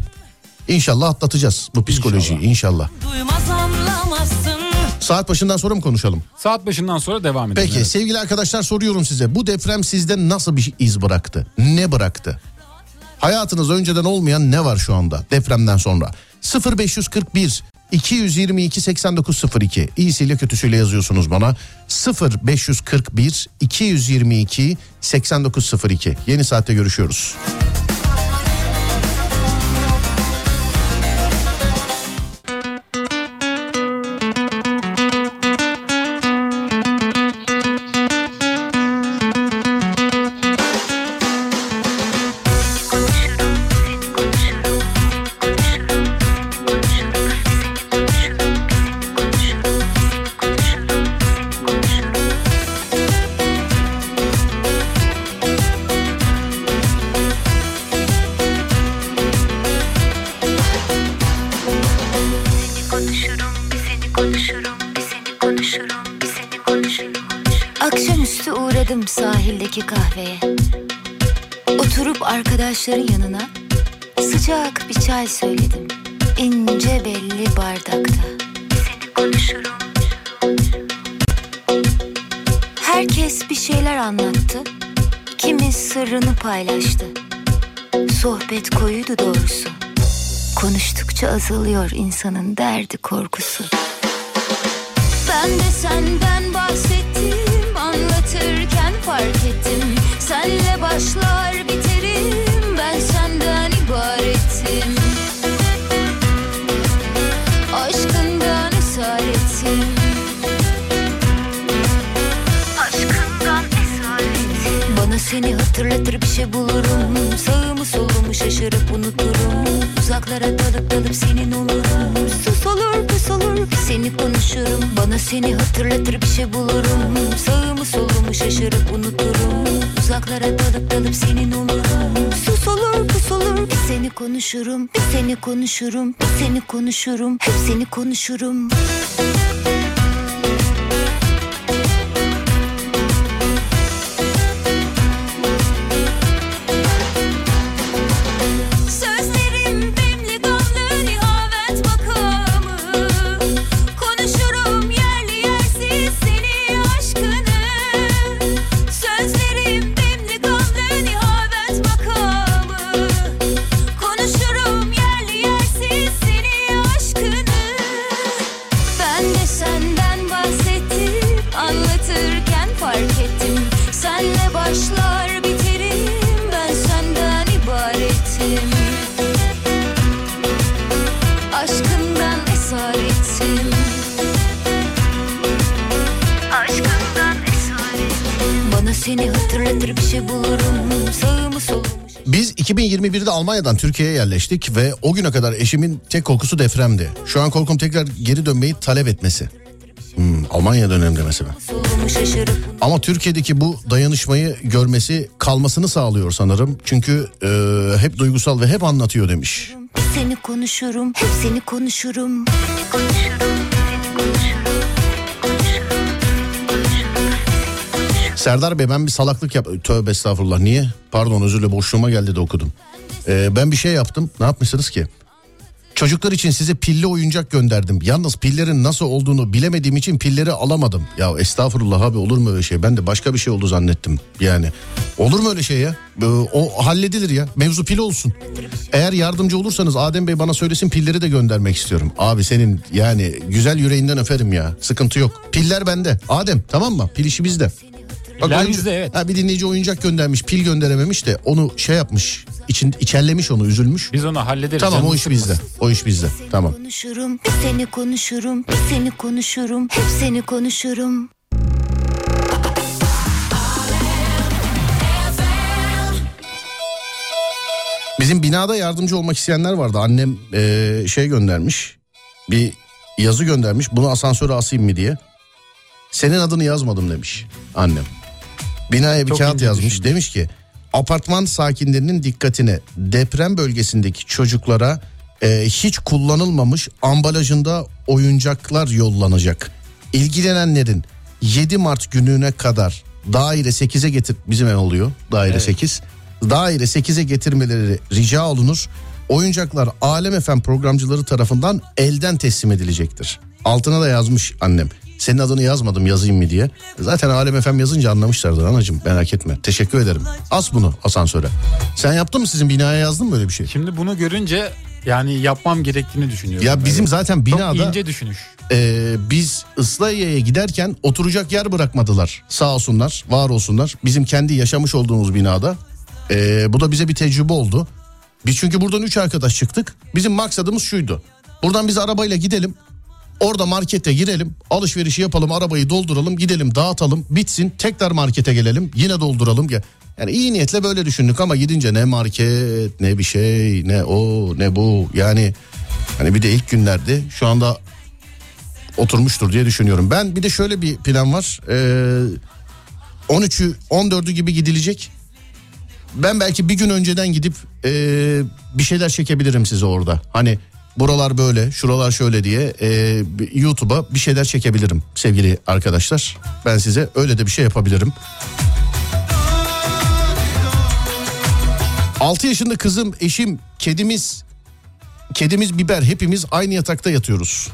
İnşallah atlatacağız bu psikolojiyi inşallah. Duymaz anlamazsın Saat başından sonra mı konuşalım? Saat başından sonra devam edelim. Peki evet. sevgili arkadaşlar soruyorum size. Bu deprem sizde nasıl bir iz bıraktı? Ne bıraktı? Hayatınız önceden olmayan ne var şu anda depremden sonra? 0541 222 8902 iyisiyle kötüsüyle yazıyorsunuz bana 0541 222 8902 yeni saatte görüşüyoruz. Paylaştı. Sohbet koyuydu doğrusu. Konuştukça azalıyor insanın derdi korkusu. Ben de senden bahsettim Anlatırken fark ettim Senle başlar biterim seni hatırlatır bir şey bulurum. Sağımı solumu şaşırıp unuturum. Uzaklara dalıp dalıp senin olurum. Sus olur pus olur. Seni konuşurum. Bana seni hatırlatır bir şey bulurum. Sağımı solumu şaşırıp unuturum. Uzaklara dalıp dalıp senin olurum. Sus olur pus olur. Seni konuşurum. Bir seni konuşurum. Bir seni konuşurum. Hep seni konuşurum. Sözlerim seni hatırlatır bir şey bulurum Sağımı solumu Biz 2021'de Almanya'dan Türkiye'ye yerleştik ve o güne kadar eşimin tek korkusu depremdi. Şu an korkum tekrar geri dönmeyi talep etmesi. Hmm, Almanya dönem demesi mi? solumu şaşırıp Ama Türkiye'deki bu dayanışmayı görmesi kalmasını sağlıyor sanırım. Çünkü e, hep duygusal ve hep anlatıyor demiş. Seni konuşurum Hep seni konuşurum Serdar Bey ben bir salaklık yap... Tövbe estağfurullah niye? Pardon özür dilerim boşluğuma geldi de okudum. E, ben bir şey yaptım ne yapmışsınız ki? Çocuklar için size pilli oyuncak gönderdim. Yalnız pillerin nasıl olduğunu bilemediğim için pilleri alamadım. Ya estağfurullah abi olur mu öyle şey? Ben de başka bir şey oldu zannettim yani. Olur mu öyle şey ya? Ee, O halledilir ya. Mevzu pil olsun. Eğer yardımcı olursanız Adem Bey bana söylesin pilleri de göndermek istiyorum. Abi senin yani güzel yüreğinden öperim ya. Sıkıntı yok. Piller bende. Adem tamam mı? Pil işi bizde. Bak oyuncu- bizde, evet. Ha, bir dinleyici oyuncak göndermiş pil gönderememiş de onu şey yapmış için içerlemiş onu üzülmüş. Biz onu hallederiz. Tamam o iş bizde. O iş bizde. Tamam. Konuşurum, bir seni konuşurum, bir seni konuşurum, hep seni konuşurum. Bizim binada yardımcı olmak isteyenler vardı. Annem eee, şey göndermiş. Bir yazı göndermiş. Bunu asansöre asayım mı diye. Senin adını yazmadım demiş annem. Binaya bir Çok kağıt yazmış. düşünmüş. Demiş ki apartman sakinlerinin dikkatine deprem bölgesindeki çocuklara eee, hiç kullanılmamış ambalajında oyuncaklar yollanacak. İlgilenenlerin 7 Mart gününe kadar daire 8'e getir bizim ev oluyor daire Evet. 8 daire 8'e getirmeleri rica olunur. Oyuncaklar Alem FM programcıları tarafından elden teslim edilecektir. Altına da yazmış annem. Senin adını yazmadım yazayım mı diye. Zaten Alem FM yazınca anlamışlardır anacığım merak etme. Teşekkür ederim. As bunu asansöre. Sen yaptın mı sizin binaya yazdın mı öyle bir şey? Şimdi bunu görünce yani yapmam gerektiğini düşünüyorum. Ya bizim zaten Çok binada ince düşünüş. e, biz Islahiye'ye giderken oturacak yer bırakmadılar. Sağ olsunlar, var olsunlar. Bizim kendi yaşamış olduğumuz binada. E, bu da bize bir tecrübe oldu. Biz çünkü buradan üç arkadaş çıktık. Bizim maksadımız şuydu. Buradan biz arabayla gidelim. Orada markete girelim, alışverişi yapalım, arabayı dolduralım, gidelim, dağıtalım, bitsin, tekrar markete gelelim, yine dolduralım. Ya- Yani iyi niyetle böyle düşündük ama gidince ne market, ne bir şey, ne o, ne bu. Yani hani bir de ilk günlerdi. Şu anda oturmuştur diye düşünüyorum. Ben bir de şöyle bir plan var. Ee, 13'ü 14'ü gibi gidilecek. Ben belki bir gün önceden gidip ee, bir şeyler çekebilirim size orada. Hani buralar böyle, şuralar şöyle diye ee, YouTube'a bir şeyler çekebilirim sevgili arkadaşlar. Ben size öyle de bir şey yapabilirim. 6 yaşında kızım, eşim, kedimiz, kedimiz biber hepimiz aynı yatakta yatıyoruz.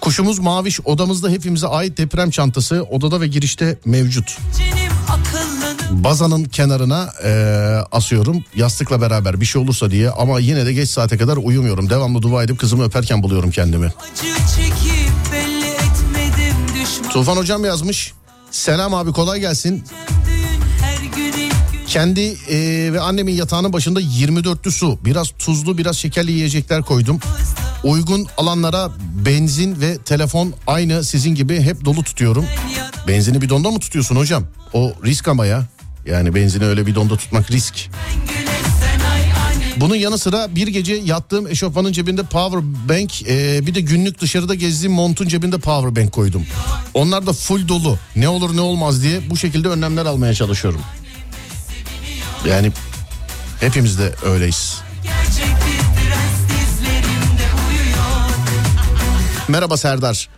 Kuşumuz maviş odamızda hepimize ait deprem çantası odada ve girişte mevcut. Cenim akıllanıp Bazanın kenarına eee, asıyorum yastıkla beraber bir şey olursa diye ama yine de geç saate kadar uyumuyorum. Devamlı dua edip kızımı öperken buluyorum kendimi. Tufan hocam yazmış. Selam abi kolay gelsin. Kendi eee, ve annemin yatağının başında 24'lü su, biraz tuzlu, biraz şekerli yiyecekler koydum. Uygun alanlara benzin ve telefon aynı sizin gibi hep dolu tutuyorum. Benzini bidonda mı tutuyorsun hocam? O risk ama ya. Yani benzini öyle bidonda tutmak risk. Bunun yanı sıra bir gece yattığım eşofmanın cebinde power bank e, bir de günlük dışarıda gezdiğim montun cebinde power bank koydum. Onlar da full dolu. Ne olur ne olmaz diye bu şekilde önlemler almaya çalışıyorum. Yani hepimiz de öyleyiz. Merhaba Serdar.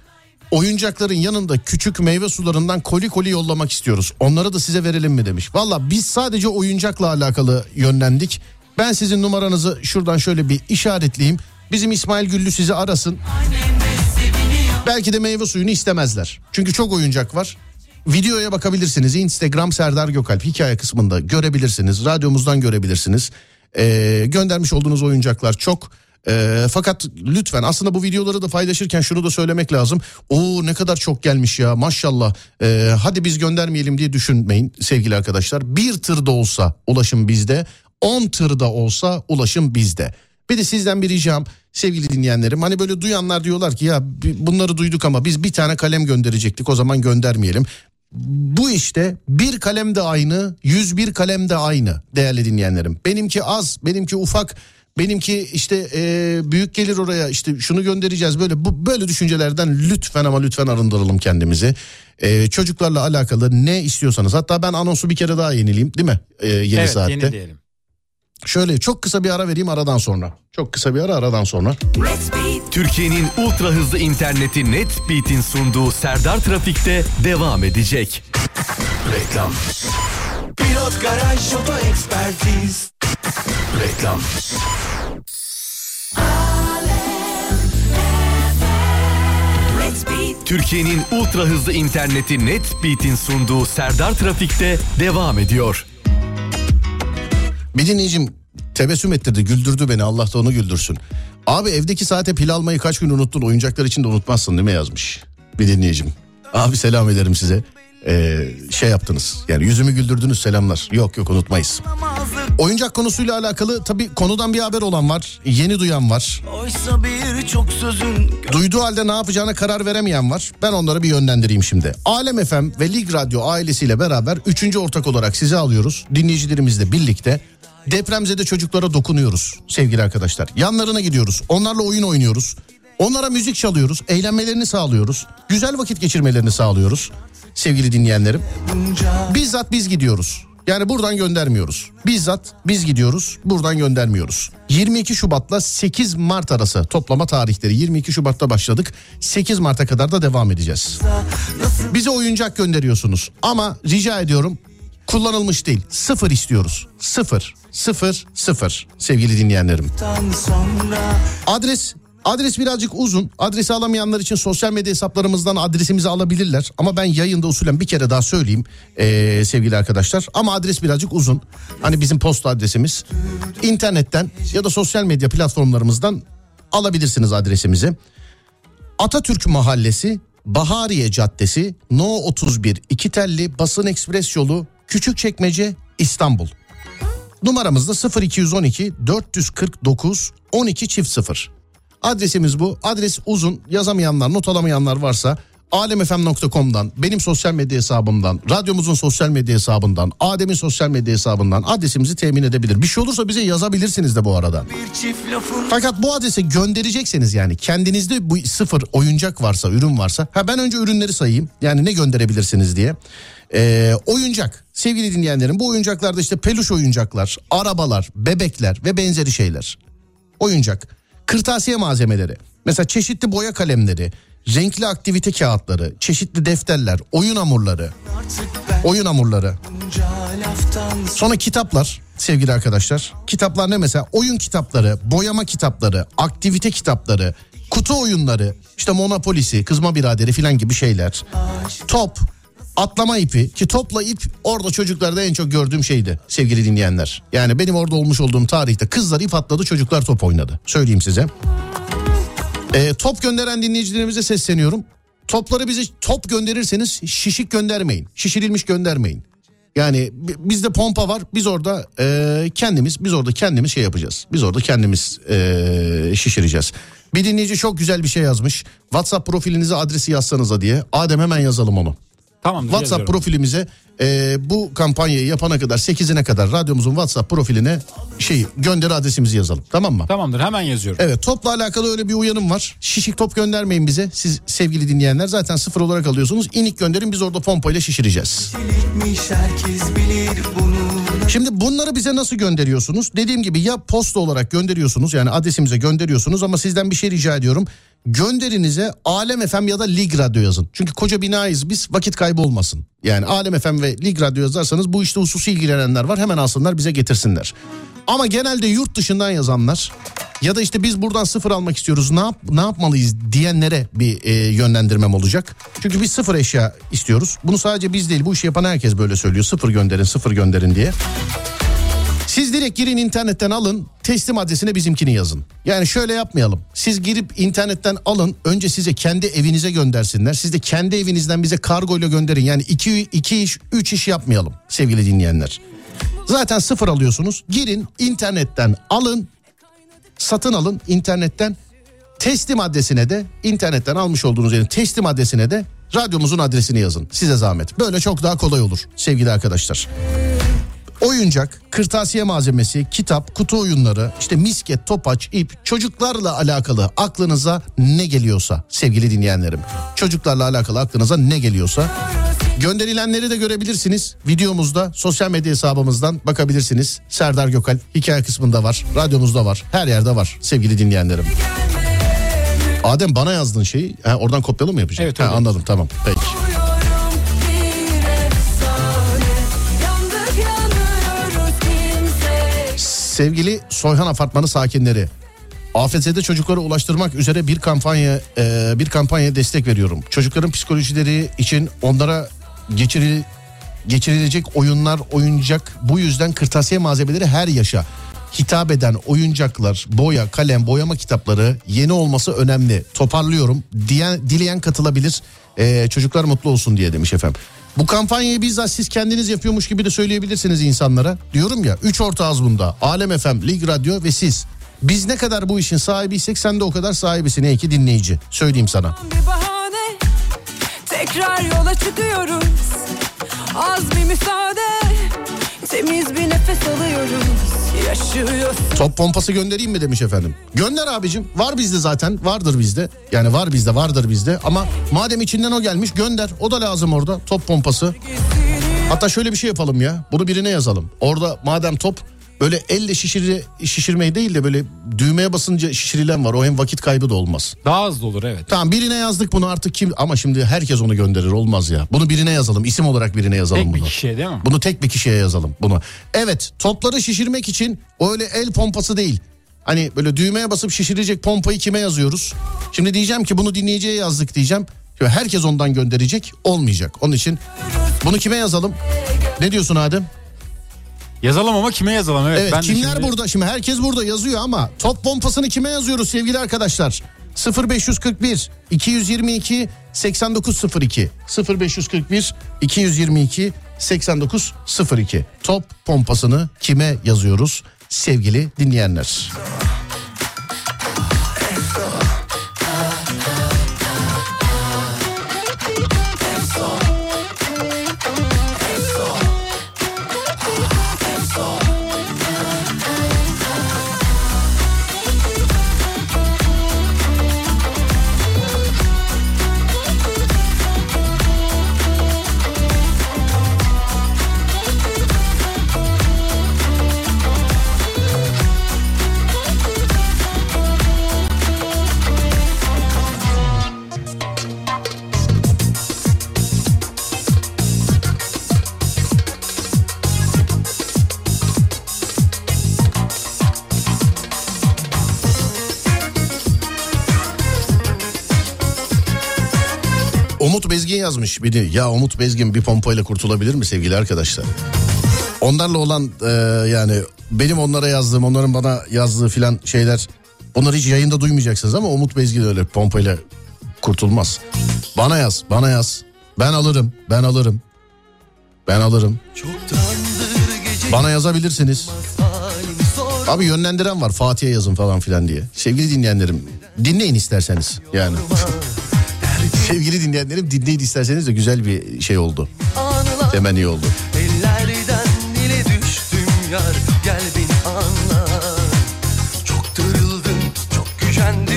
Oyuncakların yanında küçük meyve sularından koli koli yollamak istiyoruz. Onları da size verelim mi demiş. Valla biz sadece oyuncakla alakalı yönlendik. Ben sizin numaranızı şuradan şöyle bir işaretleyeyim. Bizim İsmail Güllü sizi arasın. Belki de meyve suyunu istemezler. Çünkü çok oyuncak var. Videoya bakabilirsiniz. Instagram Serdar Gökalp hikaye kısmında görebilirsiniz. Radyomuzdan görebilirsiniz. Ee, göndermiş olduğunuz oyuncaklar çok. Ee, fakat lütfen aslında bu videoları da paylaşırken şunu da söylemek lazım. Oo ne kadar çok gelmiş ya maşallah. Ee, hadi biz göndermeyelim diye düşünmeyin sevgili arkadaşlar. Bir tır da olsa ulaşım bizde. 10 tır da olsa ulaşım bizde. Bir de sizden bir ricam sevgili dinleyenlerim. Hani böyle duyanlar diyorlar ki ya bunları duyduk ama biz bir tane kalem gönderecektik o zaman göndermeyelim. Bu işte bir kalem de aynı, 101 kalem de aynı değerli dinleyenlerim. Benimki az, benimki ufak, benimki işte e, büyük gelir oraya işte şunu göndereceğiz böyle bu böyle düşüncelerden lütfen ama lütfen arındıralım kendimizi. E, çocuklarla alakalı ne istiyorsanız hatta ben anonsu bir kere daha yenileyim değil mi? E, yeni evet saatte. yeni diyelim. Şöyle çok kısa bir ara vereyim aradan sonra. Çok kısa bir ara aradan sonra. Türkiye'nin ultra hızlı interneti NetSpeed'in sunduğu Serdar Trafik'te devam edecek. Reklam. Pilot Garaj Oto Ekspertiz Reklam Türkiye'nin ultra hızlı interneti NetSpeed'in sunduğu Serdar Trafik'te devam ediyor. Bir dinleyicim tebessüm ettirdi güldürdü beni Allah da onu güldürsün. Abi evdeki saate pil almayı kaç gün unuttun oyuncaklar için de unutmazsın değil mi yazmış bir dinleyicim. Abi selam ederim size. Ee, şey yaptınız. Yani yüzümü güldürdünüz selamlar. Yok yok unutmayız. Oyuncak konusuyla alakalı tabii konudan bir haber olan var. Yeni duyan var. Duyduğu halde ne yapacağına karar veremeyen var. Ben onları bir yönlendireyim şimdi. Alem FM ve Lig Radyo ailesiyle beraber üçüncü ortak olarak sizi alıyoruz. Dinleyicilerimizle birlikte depremzede çocuklara dokunuyoruz sevgili arkadaşlar. Yanlarına gidiyoruz. Onlarla oyun oynuyoruz. Onlara müzik çalıyoruz. Eğlenmelerini sağlıyoruz. Güzel vakit geçirmelerini sağlıyoruz. Sevgili dinleyenlerim. Bizzat biz gidiyoruz. Yani buradan göndermiyoruz. Bizzat biz gidiyoruz. Buradan göndermiyoruz. 22 Şubat'la 8 Mart arası toplama tarihleri. 22 Şubat'ta başladık. 8 Mart'a kadar da devam edeceğiz. Bize oyuncak gönderiyorsunuz. Ama rica ediyorum kullanılmış değil. Sıfır istiyoruz. Sıfır. Sıfır. Sıfır. Sevgili dinleyenlerim. Adres Adres birazcık uzun. Adresi alamayanlar için sosyal medya hesaplarımızdan adresimizi alabilirler. Ama ben yayında usulen bir kere daha söyleyeyim ee, sevgili arkadaşlar. Ama adres birazcık uzun. Hani bizim posta adresimiz. İnternetten ya da sosyal medya platformlarımızdan alabilirsiniz adresimizi. Atatürk Mahallesi, Bahariye Caddesi, No 31 İki Telli Basın Ekspres Yolu, Küçükçekmece, İstanbul. Numaramız da 0212 449 12 çift 0. Adresimiz bu. Adres uzun. Yazamayanlar, not alamayanlar varsa alemfm.com'dan, benim sosyal medya hesabımdan, radyomuzun sosyal medya hesabından, Adem'in sosyal medya hesabından adresimizi temin edebilir. Bir şey olursa bize yazabilirsiniz de bu arada. Fakat bu adrese gönderecekseniz yani kendinizde bu sıfır oyuncak varsa, ürün varsa. Ha ben önce ürünleri sayayım. Yani ne gönderebilirsiniz diye. Ee, oyuncak. Sevgili dinleyenlerim bu oyuncaklarda işte peluş oyuncaklar, arabalar, bebekler ve benzeri şeyler. Oyuncak. Kırtasiye malzemeleri. Mesela çeşitli boya kalemleri, renkli aktivite kağıtları, çeşitli defterler, oyun hamurları. Oyun hamurları. Sonra kitaplar sevgili arkadaşlar. Kitaplar ne mesela? Oyun kitapları, boyama kitapları, aktivite kitapları, kutu oyunları, işte Monopoly'si, Kızma Biraderi filan gibi şeyler. Top, atlama ipi ki topla ip orada çocuklarda en çok gördüğüm şeydi sevgili dinleyenler. Yani benim orada olmuş olduğum tarihte kızlar ip atladı çocuklar top oynadı. Söyleyeyim size. Ee, top gönderen dinleyicilerimize sesleniyorum. Topları bize top gönderirseniz şişik göndermeyin. Şişirilmiş göndermeyin. Yani bi- bizde pompa var. Biz orada e, kendimiz biz orada kendimiz şey yapacağız. Biz orada kendimiz e, şişireceğiz. Bir dinleyici çok güzel bir şey yazmış. WhatsApp profilinize adresi yazsanıza diye. Adem hemen yazalım onu. Tamamdır. WhatsApp yazıyorum. profilimize e, bu kampanyayı yapana kadar 8'ine kadar radyomuzun WhatsApp profiline şey gönderi adresimizi yazalım. Tamam mı? Tamamdır hemen yazıyorum. Evet topla alakalı öyle bir uyanım var. Şişik top göndermeyin bize. Siz sevgili dinleyenler zaten sıfır olarak alıyorsunuz. İnik gönderin biz orada pompayla şişireceğiz. Şimdi bunları bize nasıl gönderiyorsunuz? Dediğim gibi ya posta olarak gönderiyorsunuz yani adresimize gönderiyorsunuz ama sizden bir şey rica ediyorum. Gönderinize Alem FM ya da Lig Radyo yazın. Çünkü koca binayız biz vakit kaybı olmasın. Yani Alem FM ve Lig Radyo yazarsanız bu işte hususi ilgilenenler var hemen alsınlar bize getirsinler. Ama genelde yurt dışından yazanlar ya da işte biz buradan sıfır almak istiyoruz ne yap ne yapmalıyız diyenlere bir e, yönlendirmem olacak. Çünkü biz sıfır eşya istiyoruz. Bunu sadece biz değil bu işi yapan herkes böyle söylüyor. Sıfır gönderin sıfır gönderin diye. Siz direkt girin internetten alın teslim adresine bizimkini yazın. Yani şöyle yapmayalım. Siz girip internetten alın önce size kendi evinize göndersinler. Siz de kendi evinizden bize kargoyla gönderin. Yani iki, iki iş üç iş yapmayalım sevgili dinleyenler. Zaten sıfır alıyorsunuz. Girin internetten alın satın alın internetten teslim adresine de internetten almış olduğunuz yerin teslim adresine de radyomuzun adresini yazın. Size zahmet. Böyle çok daha kolay olur sevgili arkadaşlar. Oyuncak, kırtasiye malzemesi, kitap, kutu oyunları, işte misket, topaç, ip, çocuklarla alakalı aklınıza ne geliyorsa sevgili dinleyenlerim. Çocuklarla alakalı aklınıza ne geliyorsa gönderilenleri de görebilirsiniz. Videomuzda sosyal medya hesabımızdan bakabilirsiniz. Serdar Gökal hikaye kısmında var, radyomuzda var, her yerde var sevgili dinleyenlerim. Adem bana yazdığın şeyi ha, oradan kopyalı mı yapacaksın? Evet, Ha, anladım tamam peki. Sevgili Soyhan Apartmanı sakinleri. AFS'de çocukları ulaştırmak üzere bir kampanya e, bir kampanya destek veriyorum. Çocukların psikolojileri için onlara geçiril, geçirilecek oyunlar, oyuncak bu yüzden kırtasiye malzemeleri her yaşa hitap eden oyuncaklar, boya, kalem, boyama kitapları yeni olması önemli. Toparlıyorum. Diyen, dileyen katılabilir. Ee, çocuklar mutlu olsun diye demiş efendim. Bu kampanyayı bizzat siz kendiniz yapıyormuş gibi de söyleyebilirsiniz insanlara. Diyorum ya 3 ortağız bunda. Alem FM, Lig Radyo ve siz. Biz ne kadar bu işin sahibiysek sen de o kadar sahibisin ey ki dinleyici. Söyleyeyim sana. Bir bahane Tekrar yola çıkıyoruz Az bir müsaade Temiz bir nefes alıyoruz Yaşıyoruz Top pompası göndereyim mi demiş efendim. Gönder abicim. Var bizde zaten. Vardır bizde. Yani var bizde vardır bizde. Ama madem içinden o gelmiş gönder. O da lazım orada. Top pompası. Hatta şöyle bir şey yapalım ya. Bunu birine yazalım. Orada madem top böyle elle şişiri, şişirmeyi değil de böyle düğmeye basınca şişirilen var. O hem vakit kaybı da olmaz. Daha hızlı olur evet. Tamam birine yazdık bunu artık kim ama şimdi herkes onu gönderir olmaz ya. Bunu birine yazalım. isim olarak birine yazalım Tek bir bunu. kişiye değil mi? Bunu tek bir kişiye yazalım bunu. Evet topları şişirmek için öyle el pompası değil. Hani böyle düğmeye basıp şişirecek pompayı kime yazıyoruz? Şimdi diyeceğim ki bunu dinleyiciye yazdık diyeceğim. Şimdi herkes ondan gönderecek olmayacak. Onun için bunu kime yazalım? Ne diyorsun Adem? Yazalım ama kime yazalım? Evet, Evet ben kimler şimdi- burada? Şimdi herkes burada yazıyor ama top pompasını kime yazıyoruz sevgili arkadaşlar? 0541 222 8902 0541 222 8902 Top pompasını kime yazıyoruz sevgili dinleyenler? Bezgin yazmış bir de. Ya Umut Bezgin bir pompayla kurtulabilir mi sevgili arkadaşlar? Onlarla olan e, yani benim onlara yazdığım, onların bana yazdığı filan şeyler onları hiç yayında duymayacaksınız ama Umut Bezgin öyle pompayla kurtulmaz. Bana yaz, bana yaz. Ben alırım, ben alırım. Ben alırım. Bana yazabilirsiniz. Abi yönlendiren var Fatih'e yazın falan filan diye. Sevgili dinleyenlerim dinleyin isterseniz yani. Sevgili dinleyenlerim dinleyin isterseniz de güzel bir şey oldu. Hemen iyi oldu. Ellerden dile düştüm yar gel beni anla Çok darıldım çok gücendim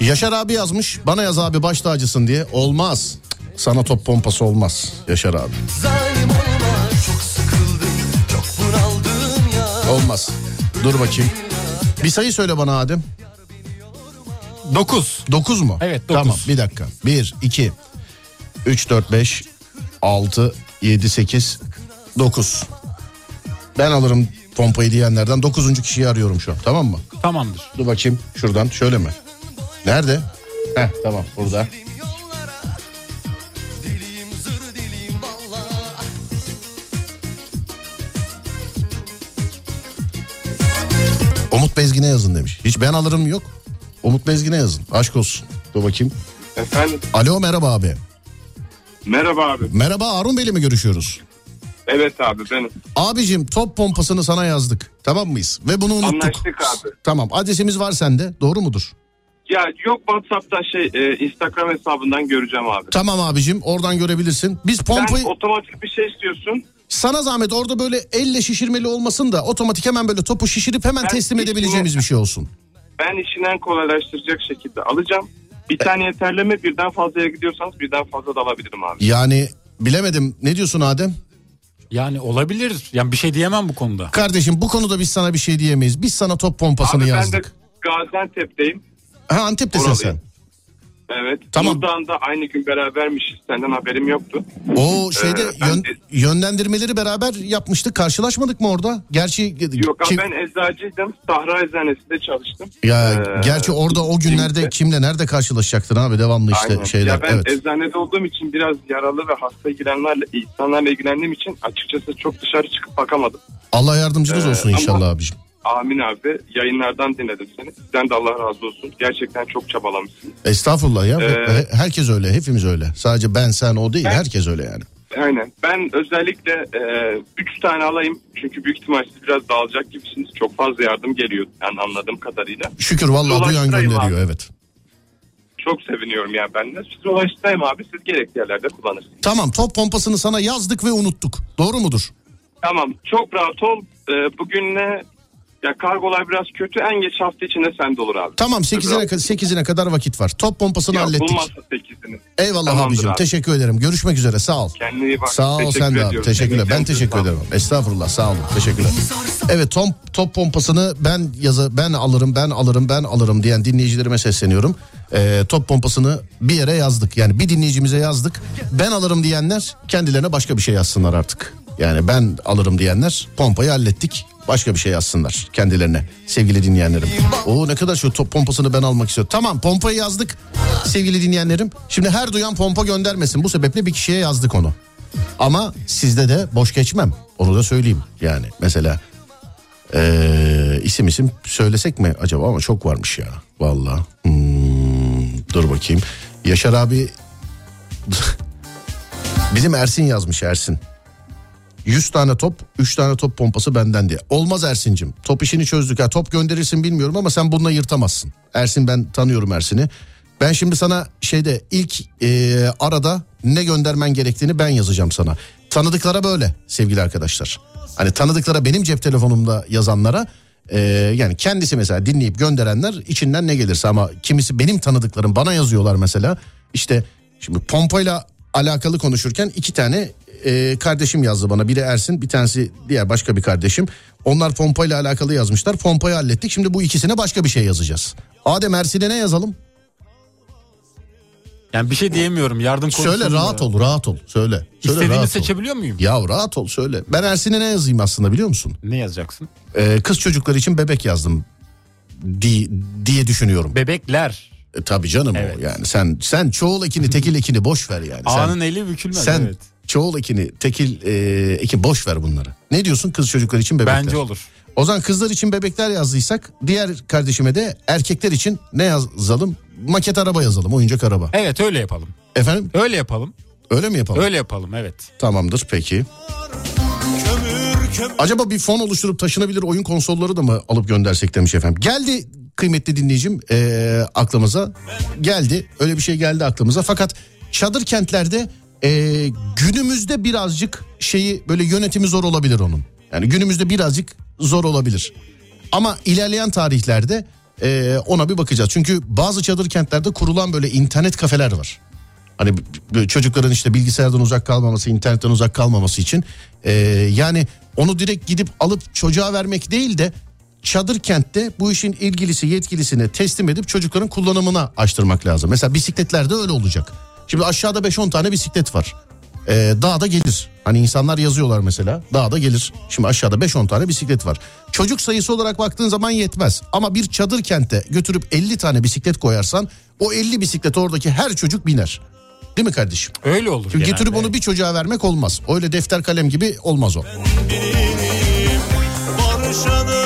ya Yaşar abi yazmış bana yaz abi baş tacısın diye. Olmaz. Sana top pompası olmaz Yaşar abi. Zalim olma çok sıkıldım çok bunaldım ya Olmaz. Dur bakayım. Bir sayı söyle bana Adem. 9. 9 mu? Evet, dokuz. Tamam bir dakika. 1, 2, 3, 4, 5, 6, 7, 8, 9. Ben alırım pompayı diyenlerden 9. kişiyi arıyorum şu an tamam mı? Tamamdır. Dur bakayım şuradan şöyle mi? Nerede? Heh tamam burada. Umut Bezgin'e yazın demiş. Hiç ben alırım yok. Umut Bezgin'e yazın. Aşk olsun. Dur bakayım. Efendim Alo merhaba abi. merhaba abi. Merhaba Harun Bey'le mi görüşüyoruz? Evet abi benim. Abicim top pompasını sana yazdık. Tamam mıyız? Ve bunu unuttuk. Anlaştık abi. Tamam adresimiz var sende. Doğru mudur? Ya yok WhatsApp'ta şey e, Instagram hesabından göreceğim abi. Tamam abicim oradan görebilirsin. Biz pompayı Sen otomatik bir şey istiyorsun. sana zahmet orada böyle elle şişirmeli olmasın da otomatik hemen böyle topu şişirip hemen Ben teslim edebileceğimiz bir şey olsun. Ben işini en kolaylaştıracak şekilde alacağım. Bir tane yeterli mi? Birden fazlaya gidiyorsanız birden fazla da alabilirim abi. Yani bilemedim. Ne diyorsun Adem? Yani olabilir. Yani bir şey diyemem bu konuda. Kardeşim bu konuda biz sana bir şey diyemeyiz. Biz sana top pompasını Abi ben de yazdık. Gaziantep'teyim. Ha Antep'tesin Oralıyım. sen. Evet. Tamam. Buradan da aynı gün berabermişiz. Senden haberim yoktu. O şeyde Ee, yön- de- yönlendirmeleri beraber yapmıştık. Karşılaşmadık mı orada? Gerçi Yok kim- ben eczacıydım. Sahra Eczacisi'nde çalıştım. ya Ee, gerçi orada o günlerde kimse- kimle nerede karşılaşacaktın abi devamlı işte Aynen. şeyler. Ya ben evet. eczanede olduğum için biraz yaralı ve hasta ilgilenenlerle, insanlarla ilgilendiğim için açıkçası çok dışarı çıkıp bakamadım. Allah yardımcınız Ee, olsun ama- inşallah abicim. Amin abi. Yayınlardan dinledim seni. Sizden de Allah razı olsun. Gerçekten çok çabalamışsın. Estağfurullah ya. Ee, He- Herkes öyle. Hepimiz öyle. Sadece ben sen o değil. Ben- Herkes öyle yani. Aynen. Ben özellikle 3 tane alayım. Çünkü büyük ihtimal siz biraz dağılacak gibisiniz. Çok fazla yardım geliyor. Yani anladığım kadarıyla. Şükür vallahi duyan gönderiyor abi. evet. Çok seviniyorum yani ben de. Siz ulaştırayım abi. Siz gerekli yerlerde kullanırsınız. Tamam top pompasını sana yazdık ve unuttuk. Doğru mudur? Tamam. Çok rahat ol. Ee, bugün ne? Ya kargolar biraz kötü. En geç hafta içinde sende olur abi. Tamam 8'ine, Bravo. ka- 8'ine kadar vakit var. Top pompasını Ya, hallettik. bulmazsa 8'ini. Eyvallah Tamamdır abicim. abi. Teşekkür ederim. Görüşmek üzere. Sağ ol. Kendine iyi bak. Sağ ol Teşekkür sen de abi. Teşekkürler. Ben teşekkür ederim. Estağfurullah. Sağ olun. Teşekkürler. Evet top, top pompasını ben yazı ben alırım ben alırım ben alırım diyen dinleyicilerime sesleniyorum. Ee, top pompasını bir yere yazdık. Yani bir dinleyicimize yazdık. Ben alırım diyenler kendilerine başka bir şey yazsınlar artık. Yani ben alırım diyenler pompayı hallettik. Başka bir şey yazsınlar kendilerine sevgili dinleyenlerim. O ne kadar şu top pompasını ben almak istiyorum. Tamam pompayı yazdık sevgili dinleyenlerim. Şimdi her duyan pompa göndermesin. Bu sebeple bir kişiye yazdık onu. Ama sizde de boş geçmem. Onu da söyleyeyim. Yani mesela ee, isim isim söylesek mi acaba ama çok varmış ya. Vallahi. Hmm, dur bakayım. Yaşar abi bizim Ersin yazmış Ersin. 100 tane top 3 tane top pompası benden diye. Olmaz Ersin'cim top işini çözdük. Ha, top gönderirsin bilmiyorum ama sen bununla yırtamazsın. Ersin ben tanıyorum Ersin'i. Ben şimdi sana şeyde ilk e, arada ne göndermen gerektiğini ben yazacağım sana. Tanıdıklara böyle sevgili arkadaşlar. Hani tanıdıklara benim cep telefonumda yazanlara e, yani kendisi mesela dinleyip gönderenler içinden ne gelirse ama kimisi benim tanıdıklarım bana yazıyorlar mesela. İşte şimdi pompayla alakalı konuşurken iki tane e, kardeşim yazdı bana. Biri Ersin bir tanesi diğer başka bir kardeşim. Onlar pompayla alakalı yazmışlar. Pompayı hallettik. Şimdi bu ikisine başka bir şey yazacağız. Adem Ersin'e ne yazalım? Yani bir şey diyemiyorum yardım konusunda. Söyle rahat ol rahat ol. Söyle. Söyle rahat ol. seçebiliyor muyum? Ya rahat ol söyle. Ben Ersin'e ne yazayım aslında biliyor musun? Ne yazacaksın? Ee, kız çocukları için bebek yazdım diye, diye düşünüyorum. Bebekler. E, tabii canım Evet. o yani sen sen çoğul ekini tekil ekini boş ver yani. Sen, Ağanın eli bükülmez. sen evet. çoğul ekini tekil e, eki boş ver bunları. Ne diyorsun kız çocuklar için bebekler? Bence olur. O zaman kızlar için bebekler yazdıysak diğer kardeşime de erkekler için ne yazalım? Maket araba yazalım oyuncak araba. Evet öyle yapalım. Efendim Öyle yapalım. öyle mi yapalım? Öyle yapalım evet. Tamamdır peki. Acaba bir fon oluşturup taşınabilir oyun konsolları da mı alıp göndersek demiş efendim. Geldi kıymetli dinleyicim eee, aklımıza. Geldi öyle bir şey geldi aklımıza. Fakat çadır kentlerde eee, günümüzde birazcık şeyi böyle yönetimi zor olabilir onun. Yani günümüzde birazcık zor olabilir. Ama ilerleyen tarihlerde eee, ona bir bakacağız. Çünkü bazı çadır kentlerde kurulan böyle internet kafeler var. Hani çocukların işte bilgisayardan uzak kalmaması, internetten uzak kalmaması için e, yani onu direkt gidip alıp çocuğa vermek değil de çadır kentte bu işin ilgilisi yetkilisine teslim edip çocukların kullanımına açtırmak lazım. Mesela bisikletlerde öyle olacak. Şimdi aşağıda 5-10 tane bisiklet var. E, dağda gelir. Hani insanlar yazıyorlar mesela dağda gelir. Şimdi aşağıda 5-10 tane bisiklet var. Çocuk sayısı olarak baktığın zaman yetmez. Ama bir çadır kente götürüp 50 tane bisiklet koyarsan o 50 bisiklet oradaki her çocuk biner. Değil mi kardeşim? Öyle olur Çünkü genelde. getirip onu bir çocuğa vermek olmaz. Öyle defter kalem gibi olmaz o. Barışanı bir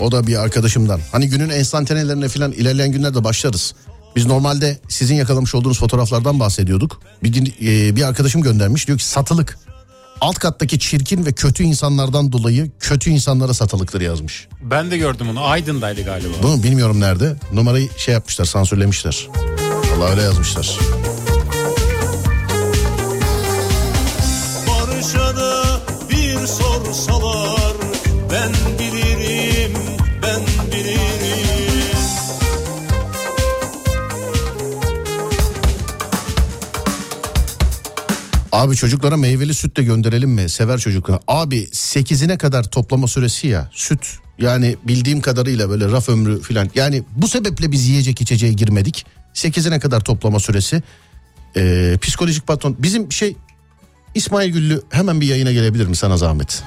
O da bir arkadaşımdan. Hani günün enstantanelerine falan ilerleyen günlerde başlarız. Biz normalde sizin yakalamış olduğunuz fotoğraflardan bahsediyorduk. Bir, e, bir arkadaşım göndermiş diyor ki satılık. Alt kattaki çirkin ve kötü insanlardan dolayı kötü insanlara satılıktır yazmış. Ben de gördüm onu. Aydın'daydı galiba. Bunu bilmiyorum nerede. Numarayı şey yapmışlar sansürlemişler. Vallahi öyle yazmışlar. Barışanı bir sorsalar Abi çocuklara meyveli süt de gönderelim mi? Sever çocuklar. Abi 8'ine kadar toplama süresi ya süt. Yani bildiğim kadarıyla böyle raf ömrü filan. Yani bu sebeple biz yiyecek içeceğe girmedik. 8'ine kadar toplama süresi. Ee, psikolojik patron. Bizim şey İsmail Güllü hemen bir yayına gelebilir mi sana zahmet?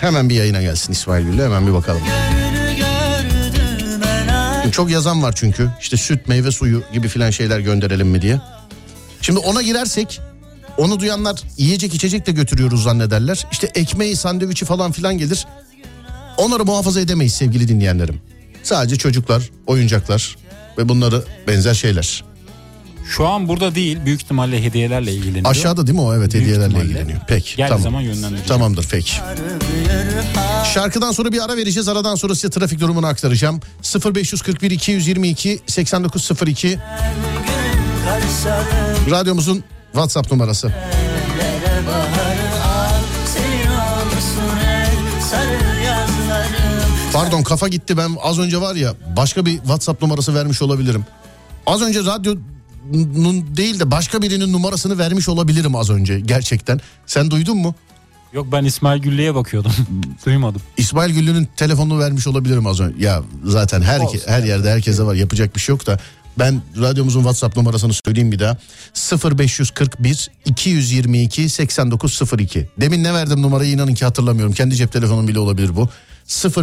Hemen bir yayına gelsin İsmail Güllü hemen bir bakalım. Çok yazan var çünkü. İşte süt, meyve suyu gibi filan şeyler gönderelim mi diye. Şimdi ona girersek onu duyanlar yiyecek içecek de götürüyoruz zannederler. İşte ekmeği, sandviçi falan filan gelir. Onları muhafaza edemeyiz sevgili dinleyenlerim. Sadece çocuklar, oyuncaklar ve bunları benzer şeyler. Şu an burada değil büyük ihtimalle hediyelerle ilgileniyor. Aşağıda değil mi o? Evet Büyük hediyelerle ilgileniyor. Peki Geldiği tamam. zaman yönlendireceğim. Tamamdır peki. Şarkıdan sonra bir ara vereceğiz. Aradan sonra size trafik durumunu aktaracağım. 0541 222 8902 radyomuzun WhatsApp numarası. Pardon kafa gitti ben az önce var ya başka bir WhatsApp numarası vermiş olabilirim. Az önce radyonun değil de başka birinin numarasını vermiş olabilirim az önce gerçekten. Sen duydun mu? Yok ben İsmail Güllü'ye bakıyordum. Duymadım. İsmail Güllü'nün telefonunu vermiş olabilirim az önce. Ya zaten her Olsun. her yerde herkese var yapacak bir şey yok da ben radyomuzun WhatsApp numarasını söyleyeyim bir daha. 0541 222 8902. Demin ne verdim numarayı inanın ki hatırlamıyorum. Kendi cep telefonum bile olabilir bu.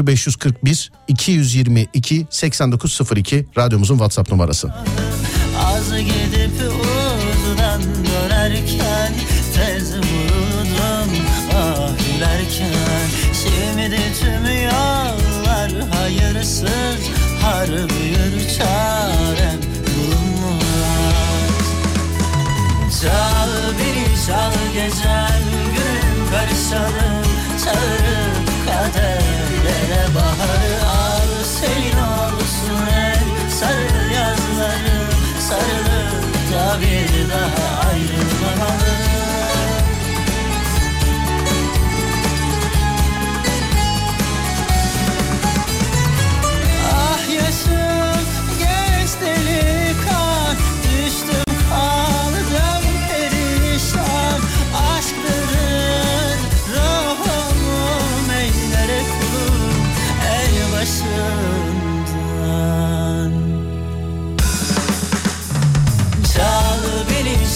0541 222 8902 radyomuzun WhatsApp numarası. Az gidip uzdan dönerken tez vurdum ah gülerken Şimdi tüm yollar hayırsız harbi bir Çal beni çal gecem günüm karışalım Çağırıp kaderlere baharı. Al Senin olsun el sarı yazlarım Sarılıp da bir daha ayrılmamalı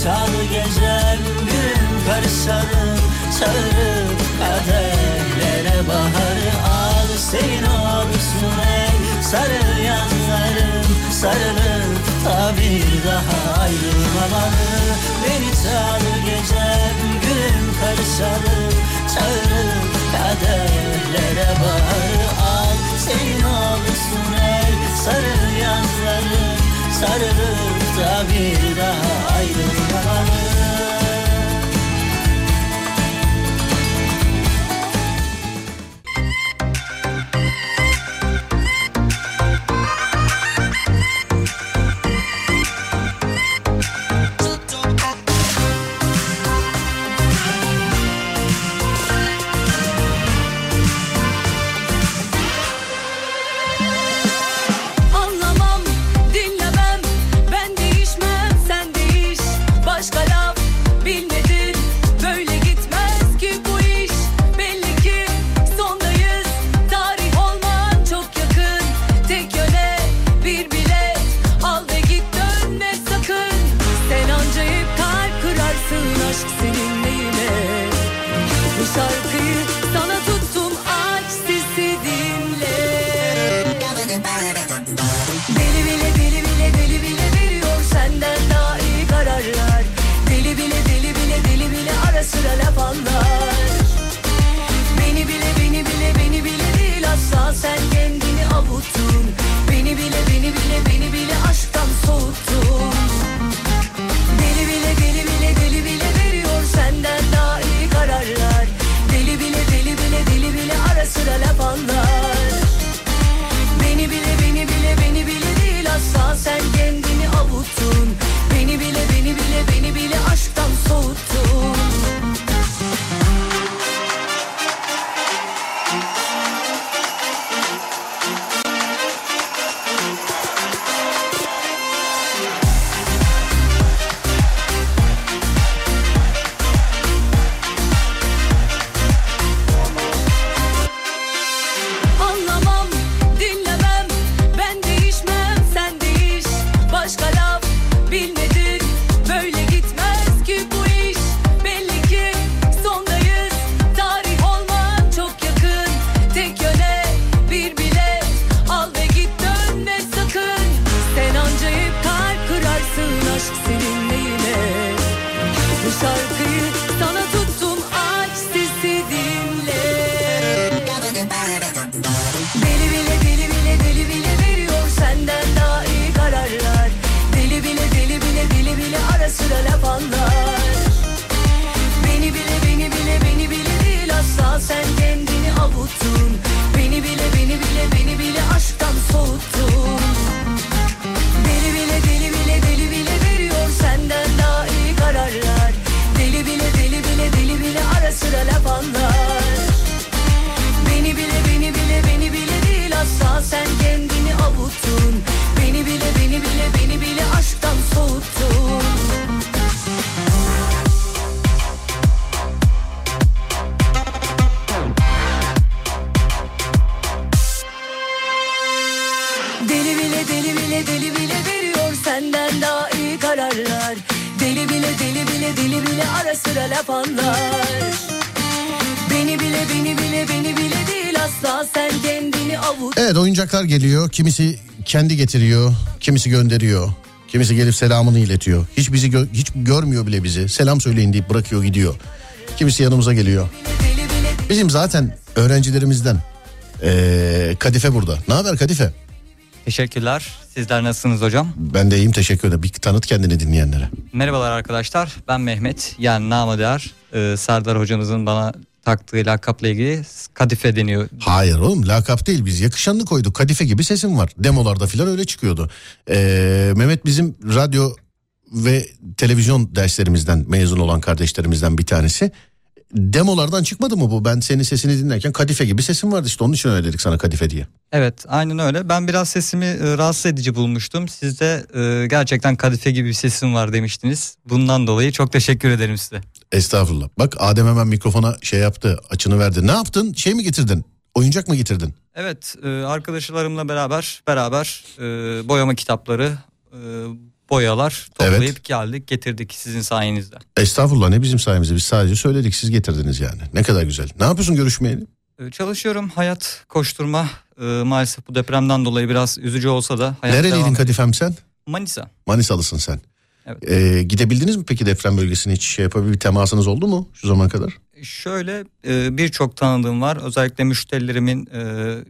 çal gecem gün karışalım Çağırıp kaderlere baharı al. Senin olsun el sarı yanlarım Sarılıp da bir daha ayrılmamalı. Beni çal gecem gün karışalım Çağırıp kaderlere baharı al. Senin olsun el sarı yanlarım Sarılıp geliyor. Kimisi kendi getiriyor, kimisi gönderiyor. Kimisi gelip selamını iletiyor. Hiç bizi gö- hiç görmüyor bile bizi. Selam söyleyin deyip bırakıyor gidiyor. Kimisi yanımıza geliyor. Bizim zaten öğrencilerimizden eee, Kadife burada. Ne haber Kadife? Teşekkürler. Sizler nasılsınız hocam? Ben de iyiyim teşekkür ederim. Bir tanıt kendini dinleyenlere. Merhabalar arkadaşlar. Ben Mehmet. Yani namı değer. Ee, Serdar hocamızın bana taktığı lakapla ilgili kadife deniyor. Hayır oğlum lakap değil biz yakışanlı koyduk. Kadife gibi sesim var. Demolarda filan öyle çıkıyordu. Ee, Mehmet bizim radyo ve televizyon derslerimizden mezun olan kardeşlerimizden bir tanesi. Demolardan çıkmadı mı bu? Ben senin sesini dinlerken kadife gibi sesim vardı işte onun için öyle dedik sana kadife diye. Evet aynen öyle. Ben biraz sesimi e, rahatsız edici bulmuştum. Siz de e, gerçekten kadife gibi bir sesim var demiştiniz. Bundan dolayı çok teşekkür ederim size. Estağfurullah. Bak Adem hemen mikrofona şey yaptı açını verdi. Ne yaptın? Şey mi getirdin? Oyuncak mı getirdin? Evet e, arkadaşlarımla beraber beraber e, boyama kitapları, e, boyalar toplayıp geldik getirdik sizin sayenizde. Estağfurullah ne bizim sayemizde biz sadece söyledik siz getirdiniz yani. Ne kadar güzel. Ne yapıyorsun görüşmeyeli? Çalışıyorum hayat koşturma maalesef bu depremden dolayı biraz üzücü olsa da hayat Nereliydin. Kadifem sen? Manisa. Manisalısın sen. Evet. Ee, gidebildiniz mi peki deprem bölgesine hiç şey yapabilir bir temasınız oldu mu şu zamana kadar? Şöyle e, birçok tanıdığım var özellikle müşterilerimin e,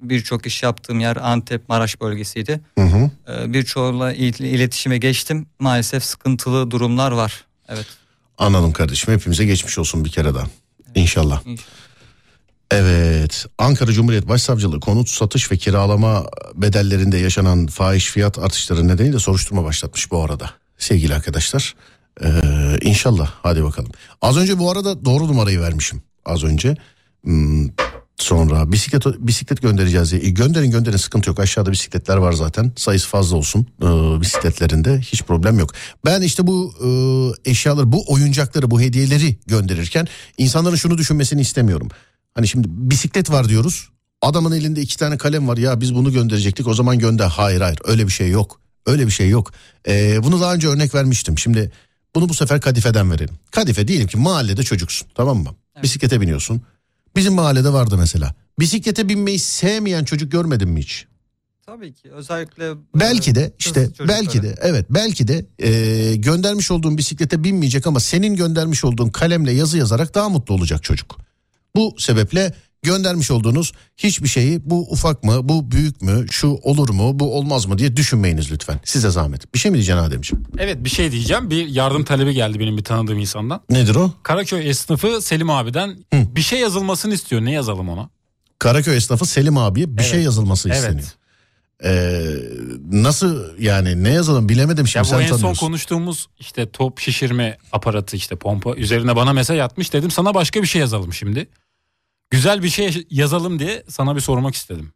birçok iş yaptığım yer Antep Maraş bölgesiydi. Hı hı. E, Birçoğuyla il- iletişime geçtim maalesef sıkıntılı durumlar var. Evet. Anladım kardeşim hepimize geçmiş olsun bir kere daha. İnşallah. Evet Ankara Cumhuriyet Başsavcılığı konut satış ve kiralama bedellerinde yaşanan fahiş fiyat artışları nedeniyle soruşturma başlatmış bu arada sevgili arkadaşlar. Ee, inşallah hadi bakalım. Az önce bu arada doğru numarayı vermişim az önce. Hmm, sonra bisiklet bisiklet göndereceğiz diye. E, gönderin gönderin sıkıntı yok aşağıda bisikletler var zaten sayısı fazla olsun ee, bisikletlerinde hiç problem yok. Ben işte bu e, eşyaları bu oyuncakları bu hediyeleri gönderirken insanların şunu düşünmesini istemiyorum. Hani şimdi bisiklet var diyoruz. Adamın elinde iki tane kalem var ya biz bunu gönderecektik o zaman gönder. Hayır hayır öyle bir şey yok. Öyle bir şey yok. Ee, bunu daha önce örnek vermiştim. Şimdi bunu bu sefer kadifeden verelim. Kadife diyelim ki mahallede çocuksun tamam mı? Bisiklete biniyorsun. Bizim mahallede vardı mesela. Bisiklete binmeyi sevmeyen çocuk görmedin mi hiç? Tabii ki özellikle Belki de işte belki de evet belki de e, göndermiş olduğun bisiklete binmeyecek ama senin göndermiş olduğun kalemle yazı yazarak daha mutlu olacak çocuk. Bu sebeple göndermiş olduğunuz hiçbir şeyi bu ufak mı bu büyük mü şu olur mu bu olmaz mı diye düşünmeyiniz lütfen. Size zahmet. Bir şey mi diyeceksin Ademciğim? Evet bir şey diyeceğim. Bir yardım talebi geldi benim bir tanıdığım insandan. Nedir o? Karaköy esnafı Selim abiden bir şey yazılmasını istiyor. Ne yazalım ona? Karaköy esnafı Selim abiye bir şey yazılması Evet. isteniyor. Ee, nasıl yani ne yazalım bilemedim Ya şimdi bu sen en son tanıyorsun. konuştuğumuz işte top şişirme aparatı işte pompa üzerine bana mesaj atmış dedim sana başka bir şey yazalım şimdi. Güzel bir şey yazalım diye sana bir sormak istedim.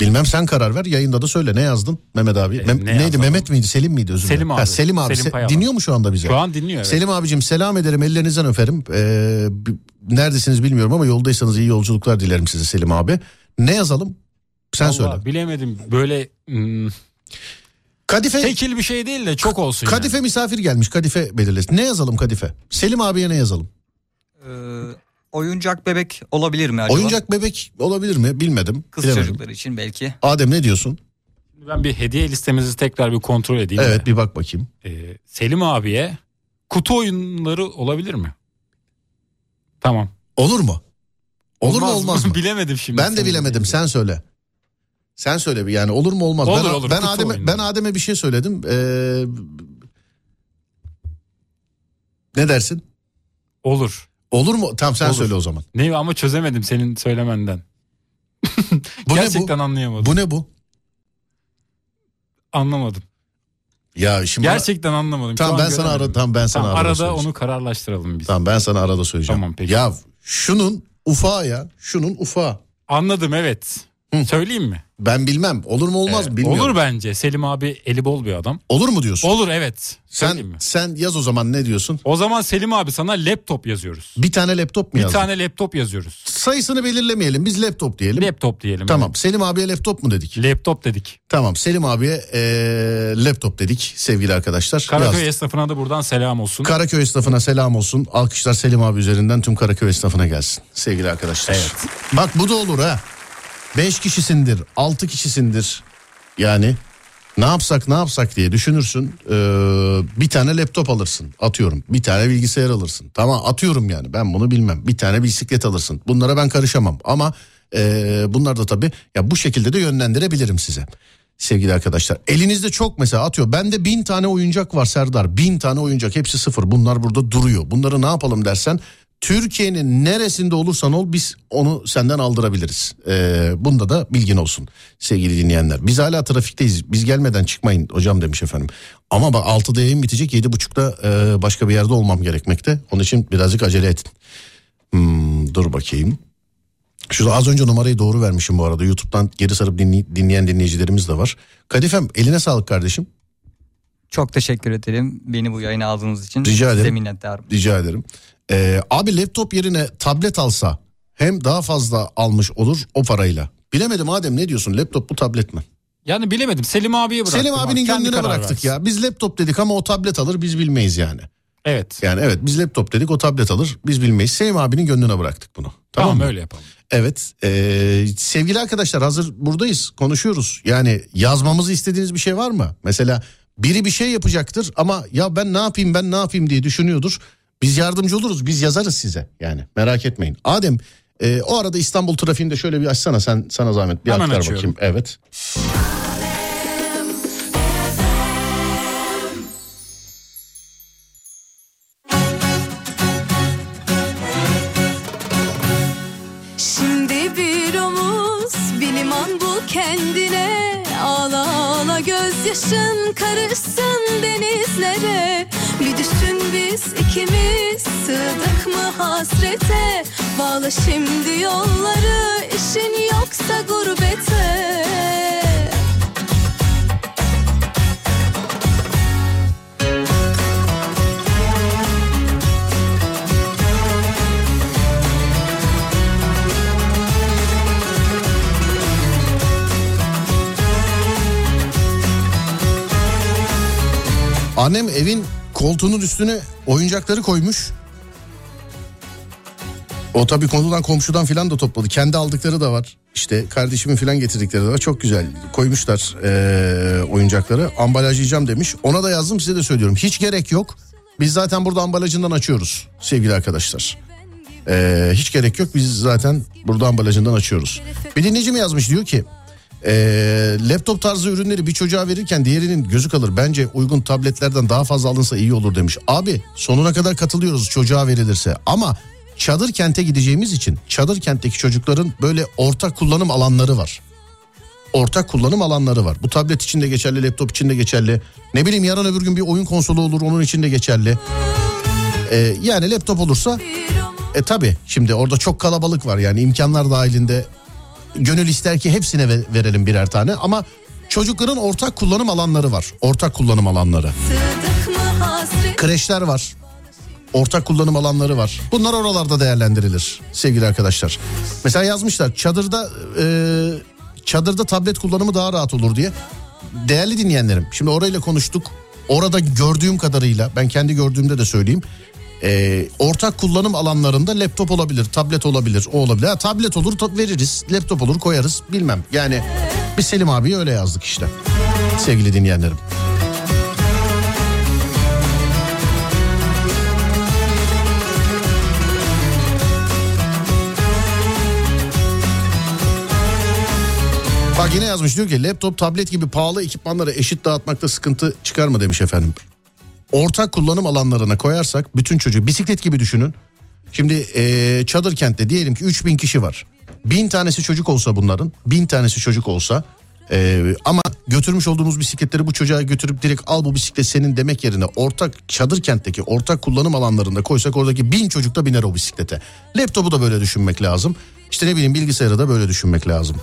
Bilmem sen karar ver yayında da söyle ne yazdın Mehmet abi? Mem- ne neydi yazalım? Mehmet miydi Selim miydi özür dilerim. Selim Ha, abi. Selim abi Selim Se- dinliyor mu şu anda bizi? Şu an dinliyor, evet. Selim abicim selam ederim ellerinizden öperim. Ee, neredesiniz bilmiyorum ama yoldaysanız iyi yolculuklar dilerim size Selim abi. Ne yazalım? Sen Vallahi söyle. Bilemedim böyle hmm, Kadife tekil bir şey değil de çok olsun. yani. Kadife misafir gelmiş Kadife belirlesin. Ne yazalım Kadife? Selim abiye ne yazalım? Ee, oyuncak bebek olabilir mi acaba? Oyuncak bebek olabilir mi? Bilmedim. Kız Bilemedim. çocukları için belki. Adem ne diyorsun? Ben bir hediye listemizi tekrar bir kontrol edeyim. Evet de. bir bak bakayım. Ee, Selim abiye kutu oyunları olabilir mi? Tamam. Olur mu? Olur mu Olmaz olmaz mı? Bilemedim şimdi. Ben de bilemedim sen söyle. Sen söyle bir yani olur mu olmaz. Olur, ben olur, ben Adem'e ben Adem'e bir şey söyledim. Ee, ne dersin? Olur. Olur mu? Tamam sen Olur. söyle o zaman. Ne ama çözemedim senin söylemenden. Bu Gerçekten ne bu? anlayamadım. Bu ne bu? Anlamadım. Ya şimdi bana- Gerçekten anlamadım. Şu Tamam ben sana ara tamam ben sana Tamam, arada, arada onu kararlaştıralım biz. Tamam ben sana arada söyleyeceğim. Tamam, peki. Ya şunun ufağı ya. Şunun ufağı. Anladım evet. Söyleyeyim mi? Ben bilmem. Olur mu olmaz mı bilmiyorum. Olur bence. Selim abi eli bol bir adam. Olur mu diyorsun? Olur evet. Söyleyeyim Sen mi? sen yaz o zaman ne diyorsun? O zaman Selim abi sana laptop yazıyoruz. Bir tane laptop mu Bir yazdın? tane laptop yazıyoruz. Sayısını belirlemeyelim. Biz laptop diyelim. Laptop diyelim. Tamam. Selim abiye laptop mu dedik? Laptop dedik. Tamam. Selim abiye eee, laptop dedik sevgili arkadaşlar. Karaköy Yazdık. esnafına da buradan selam olsun. Karaköy esnafına selam olsun. Alkışlar Selim abi üzerinden tüm Karaköy esnafına gelsin. Sevgili arkadaşlar. Evet. Bak bu da olur ha. Beş kişisindir, altı kişisindir. Yani ne yapsak ne yapsak diye düşünürsün. Ee, bir tane laptop alırsın atıyorum. Bir tane bilgisayar alırsın. Tamam atıyorum yani ben bunu bilmem. Bir tane bisiklet alırsın. Bunlara ben karışamam ama e, bunlar da tabii ya bu şekilde de yönlendirebilirim size. Sevgili arkadaşlar elinizde çok mesela atıyor. Bende bin tane oyuncak var Serdar. Bin tane oyuncak hepsi sıfır. Bunlar burada duruyor. Bunları ne yapalım dersen Türkiye'nin neresinde olursan ol biz onu senden aldırabiliriz. Ee, bunda da bilgin olsun sevgili dinleyenler. Biz hala trafikteyiz. Biz gelmeden çıkmayın hocam demiş efendim. Ama bak 6'da yayın bitecek 7.30'da e, başka bir yerde olmam gerekmekte. Onun için birazcık acele edin. Hmm, dur bakayım. Şurada az önce numarayı doğru vermişim bu arada. YouTube'dan geri sarıp dinley- dinleyen dinleyicilerimiz de var. Kadifem eline sağlık kardeşim. Çok teşekkür ederim beni bu yayına aldığınız için. Rica ederim. Size minnettarım. Rica ederim. Ee, abi laptop yerine tablet alsa hem daha fazla almış olur o parayla. Bilemedim Adem ne diyorsun laptop mu tablet mi? Yani bilemedim. Selim abiye bıraktım. Selim abinin abi. Gönlüne bıraktık versin. ya. Biz laptop dedik ama o tablet alır biz bilmeyiz yani. Evet. Yani evet biz laptop dedik o tablet alır biz bilmeyiz. Selim abinin gönlüne bıraktık bunu. Tamam, Tamam, mı? öyle yapalım. Evet ee, sevgili arkadaşlar hazır buradayız konuşuyoruz. Yani yazmamızı istediğiniz bir şey var mı? Mesela biri bir şey yapacaktır ama ya ben ne yapayım ben ne yapayım diye düşünüyordur. Biz yardımcı oluruz biz yazarız size yani merak etmeyin. Adem ee, o arada İstanbul trafiğinde şöyle bir açsana sen sana zahmet bir Hemen aktar açıyorum. bakayım. Evet. Şimdi bir omuz bir liman bul kendine Ağla ağla gözyaşın hasrete Bağla şimdi yolları işin yoksa gurbete Annem evin koltuğunun üstüne oyuncakları koymuş. O tabii konudan komşudan filan da topladı. Kendi aldıkları da var. İşte kardeşimin filan getirdikleri de var. Çok güzel koymuşlar eee, oyuncakları. Ambalajlayacağım demiş. Ona da yazdım size de söylüyorum. Hiç gerek yok. Biz zaten burada ambalajından açıyoruz sevgili arkadaşlar. Eee, hiç gerek yok. Biz zaten burada ambalajından açıyoruz. Bir dinleyici mi yazmış diyor ki ee, laptop tarzı ürünleri bir çocuğa verirken diğerinin gözü kalır. Bence uygun tabletlerden daha fazla alınsa iyi olur demiş. Abi sonuna kadar katılıyoruz çocuğa verilirse ama çadır kente gideceğimiz için çadır kentteki çocukların böyle ortak kullanım alanları var. Ortak kullanım alanları var. Bu tablet için de geçerli, laptop için de geçerli. Ne bileyim yarın öbür gün bir oyun konsolu olur onun için de geçerli. Ee, yani laptop olursa e tabi şimdi orada çok kalabalık var yani imkanlar dahilinde gönül ister ki hepsine ve- verelim birer tane ama çocukların ortak kullanım alanları var. Ortak kullanım alanları. Kreşler var. Ortak kullanım alanları var. Bunlar oralarda değerlendirilir sevgili arkadaşlar. Mesela yazmışlar çadırda e, çadırda tablet kullanımı daha rahat olur diye. Değerli dinleyenlerim şimdi orayla konuştuk. Orada gördüğüm kadarıyla ben kendi gördüğümde de söyleyeyim. E, ortak kullanım alanlarında laptop olabilir, tablet olabilir, o olabilir. Ha, tablet olur ta- veririz, laptop olur koyarız bilmem. Yani biz Selim abiye öyle yazdık işte sevgili dinleyenlerim. Bak yine yazmış diyor ki laptop tablet gibi pahalı ekipmanları eşit dağıtmakta sıkıntı çıkar mı demiş efendim. Ortak kullanım alanlarına koyarsak bütün çocuğu bisiklet gibi düşünün. Şimdi eee çadır kentte diyelim ki 3000 kişi var. Bin tanesi çocuk olsa bunların bin tanesi çocuk olsa eee, ama götürmüş olduğumuz bisikletleri bu çocuğa götürüp direkt al bu bisiklet senin demek yerine ortak çadır kentteki ortak kullanım alanlarında koysak oradaki bin çocuk da biner o bisiklete. Laptopu da böyle düşünmek lazım. İşte ne bileyim bilgisayarı da böyle düşünmek lazım.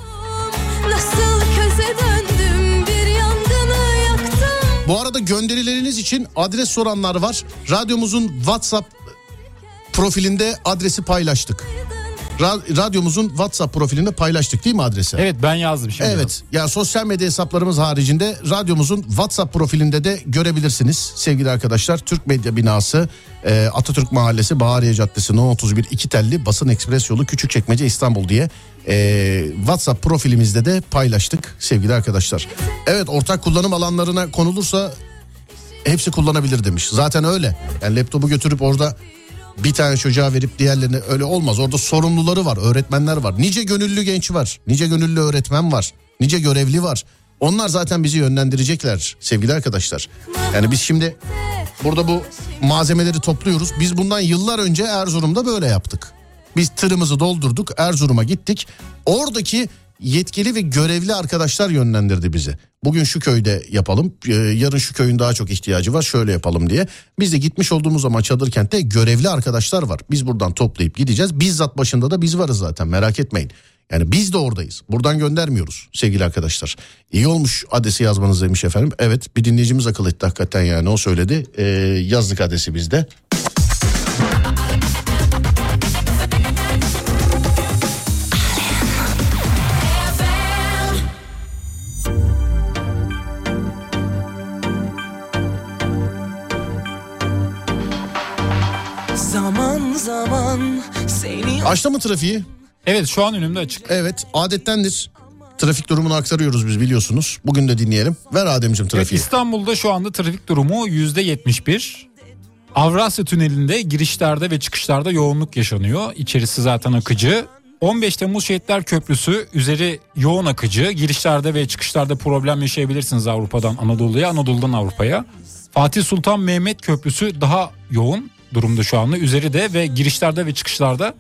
Bu arada gönderileriniz için adres soranlar var. Radyomuzun WhatsApp profilinde adresi paylaştık. Ra- radyomuzun WhatsApp profilinde paylaştık değil mi adresi? Evet ben yazdım şimdi. Evet. Ya sosyal medya hesaplarımız haricinde radyomuzun WhatsApp profilinde de görebilirsiniz sevgili arkadaşlar. Türk Medya Binası, e, Atatürk Mahallesi, Bahariye Caddesi, No 31 iki telli basın ekspres yolu Küçükçekmece İstanbul diye e, WhatsApp profilimizde de paylaştık sevgili arkadaşlar. Evet ortak kullanım alanlarına konulursa hepsi kullanabilir demiş. Zaten öyle. Yani laptopu götürüp orada bir tane çocuğa verip diğerlerine öyle olmaz. Orada sorumluları var, öğretmenler var. Nice gönüllü genç var, nice gönüllü öğretmen var, nice görevli var. Onlar zaten bizi yönlendirecekler sevgili arkadaşlar. Yani biz şimdi burada bu malzemeleri topluyoruz. Biz bundan yıllar önce Erzurum'da böyle yaptık. Biz tırımızı doldurduk, Erzurum'a gittik. Oradaki yetkili ve görevli arkadaşlar yönlendirdi bizi. Bugün şu köyde yapalım, e, yarın şu köyün daha çok ihtiyacı var, şöyle yapalım diye. Biz de gitmiş olduğumuz zaman çadır kentte görevli arkadaşlar var. Biz buradan toplayıp gideceğiz. Bizzat başında da biz varız zaten merak etmeyin. Yani biz de oradayız. Buradan göndermiyoruz sevgili arkadaşlar. İyi olmuş adresi yazmanız demiş efendim. Evet bir dinleyicimiz akıl etti hakikaten yani o söyledi. Ee, yazdık adresi bizde. Açtı mı trafiği? Evet şu an önümde açık. Evet adettendir. Trafik durumunu aktarıyoruz biz biliyorsunuz. Bugün de dinleyelim. Ver Ademciğim Evet, trafiği. İstanbul'da şu anda trafik durumu yüzde 71. Avrasya Tüneli'nde girişlerde ve çıkışlarda yoğunluk yaşanıyor. İçerisi zaten akıcı. 15 Temmuz Şehitler Köprüsü üzeri yoğun akıcı. Girişlerde ve çıkışlarda problem yaşayabilirsiniz Avrupa'dan Anadolu'ya, Anadolu'dan Avrupa'ya. Fatih Sultan Mehmet Köprüsü daha yoğun durumda şu anda. Üzeri de ve girişlerde ve çıkışlarda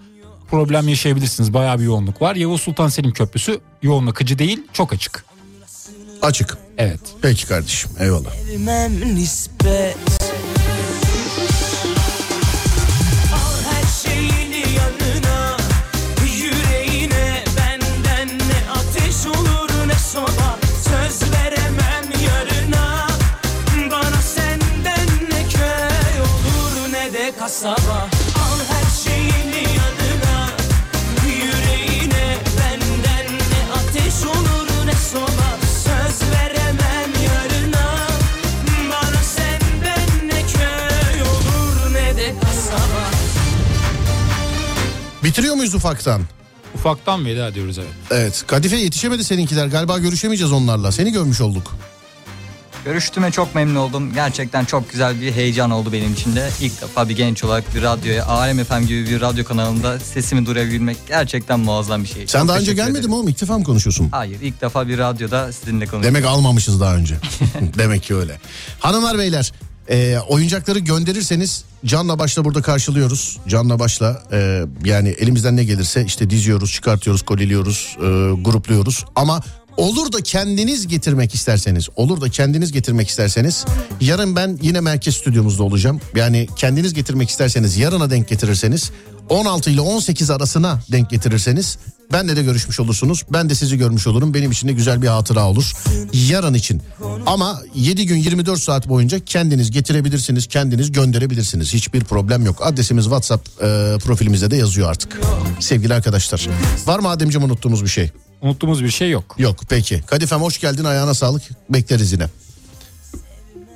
problem yaşayabilirsiniz. Bayağı bir yoğunluk var. Yavuz Sultan Selim Köprüsü yoğun akıcı değil, çok açık. Açık. Evet. Peki kardeşim eyvallah. vermem nispet ufaktan? Ufaktan veda ediyoruz evet. Evet. Kadife yetişemedi seninkiler. Galiba görüşemeyeceğiz onlarla. Seni görmüş olduk. Görüştüğüme çok memnun oldum. Gerçekten çok güzel bir heyecan oldu benim için de. İlk defa bir genç olarak bir radyoya, Alem FM gibi bir radyo kanalında sesimi duyurabilmek gerçekten muazzam bir şey. Sen Çok daha önce gelmedin mi oğlum? İlk defa mı konuşuyorsun? Hayır ilk defa bir radyoda sizinle konuşuyorum. Demek almamışız daha önce. Demek ki öyle. Hanımlar beyler e, oyuncakları gönderirseniz canla başla burada karşılıyoruz. Canla başla e, yani elimizden ne gelirse işte diziyoruz, çıkartıyoruz, koliliyoruz, e, grupluyoruz. Ama olur da kendiniz getirmek isterseniz, olur da kendiniz getirmek isterseniz yarın ben yine merkez stüdyomuzda olacağım. Yani kendiniz getirmek isterseniz yarına denk getirirseniz 16 ile 18 arasına denk getirirseniz benle de görüşmüş olursunuz. Ben de sizi görmüş olurum. Benim için de güzel bir hatıra olur. Yarın için. Ama 7 gün 24 saat boyunca kendiniz getirebilirsiniz. Kendiniz gönderebilirsiniz. Hiçbir problem yok. Adresimiz WhatsApp e, profilimizde de yazıyor artık. Sevgili arkadaşlar. Var mı Ademciğim unuttuğumuz bir şey? Unuttuğumuz bir şey yok. Yok peki. Kadifem hoş geldin ayağına sağlık. Bekleriz yine.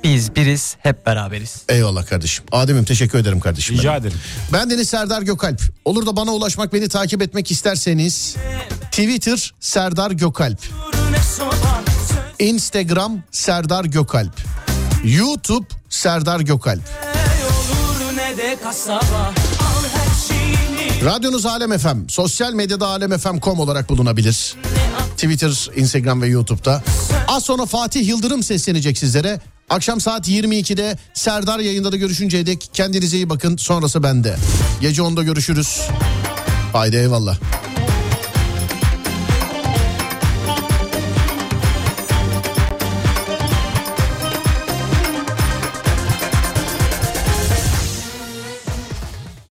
Biz biriz hep beraberiz. Eyvallah kardeşim. Adem'im teşekkür ederim kardeşim. Rica benim. ederim. Ben Deniz Serdar Gökalp. Olur da bana ulaşmak, beni takip etmek isterseniz Twitter Serdar Gökalp. Instagram Serdar Gökalp. YouTube Serdar Gökalp. Radyonuz Alem FM, sosyal medyada alemfm.com olarak bulunabilir. Twitter, Instagram ve YouTube'da. Az sonra Fatih Yıldırım seslenecek sizlere. Akşam saat 22'de Serdar yayında da görüşünceye dek kendinize iyi bakın. Sonrası bende. Gece 10'da görüşürüz. Haydi eyvallah.